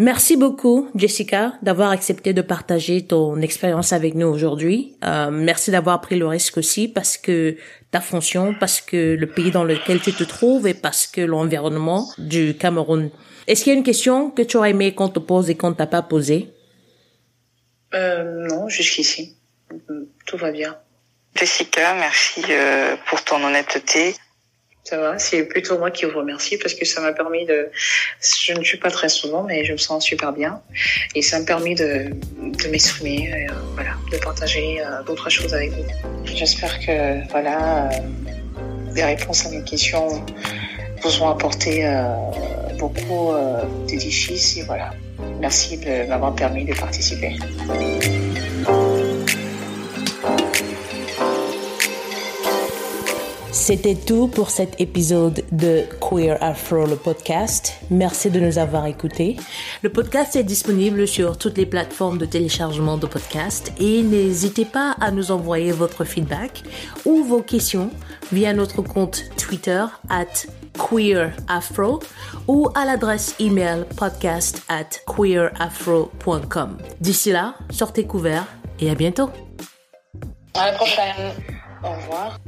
Merci beaucoup, Jessica, d'avoir accepté de partager ton expérience avec nous aujourd'hui. Euh, merci d'avoir pris le risque aussi parce que ta fonction, parce que le pays dans lequel tu te trouves et parce que l'environnement du Cameroun. Est-ce qu'il y a une question que tu aurais aimé qu'on te pose et qu'on t'a pas posée? Euh, non, jusqu'ici. Tout va bien. Jessica, merci euh, pour ton honnêteté. Ça va, c'est plutôt moi qui vous remercie parce que ça m'a permis de... Je ne suis pas très souvent, mais je me sens super bien. Et ça m'a permis de, de m'exprimer, euh, voilà, de partager euh, d'autres choses avec vous. J'espère que, voilà, euh, les réponses à mes questions vous ont apporté euh, beaucoup euh, d'édifices et voilà. Merci de m'avoir permis de participer. C'était tout pour cet épisode de Queer Afro, le podcast. Merci de nous avoir écoutés. Le podcast est disponible sur toutes les plateformes de téléchargement de podcasts et n'hésitez pas à nous envoyer votre feedback ou vos questions via notre compte Twitter at queerafro ou à l'adresse email podcast at queerafro.com. D'ici là, sortez couverts et à bientôt. À la prochaine. Au revoir.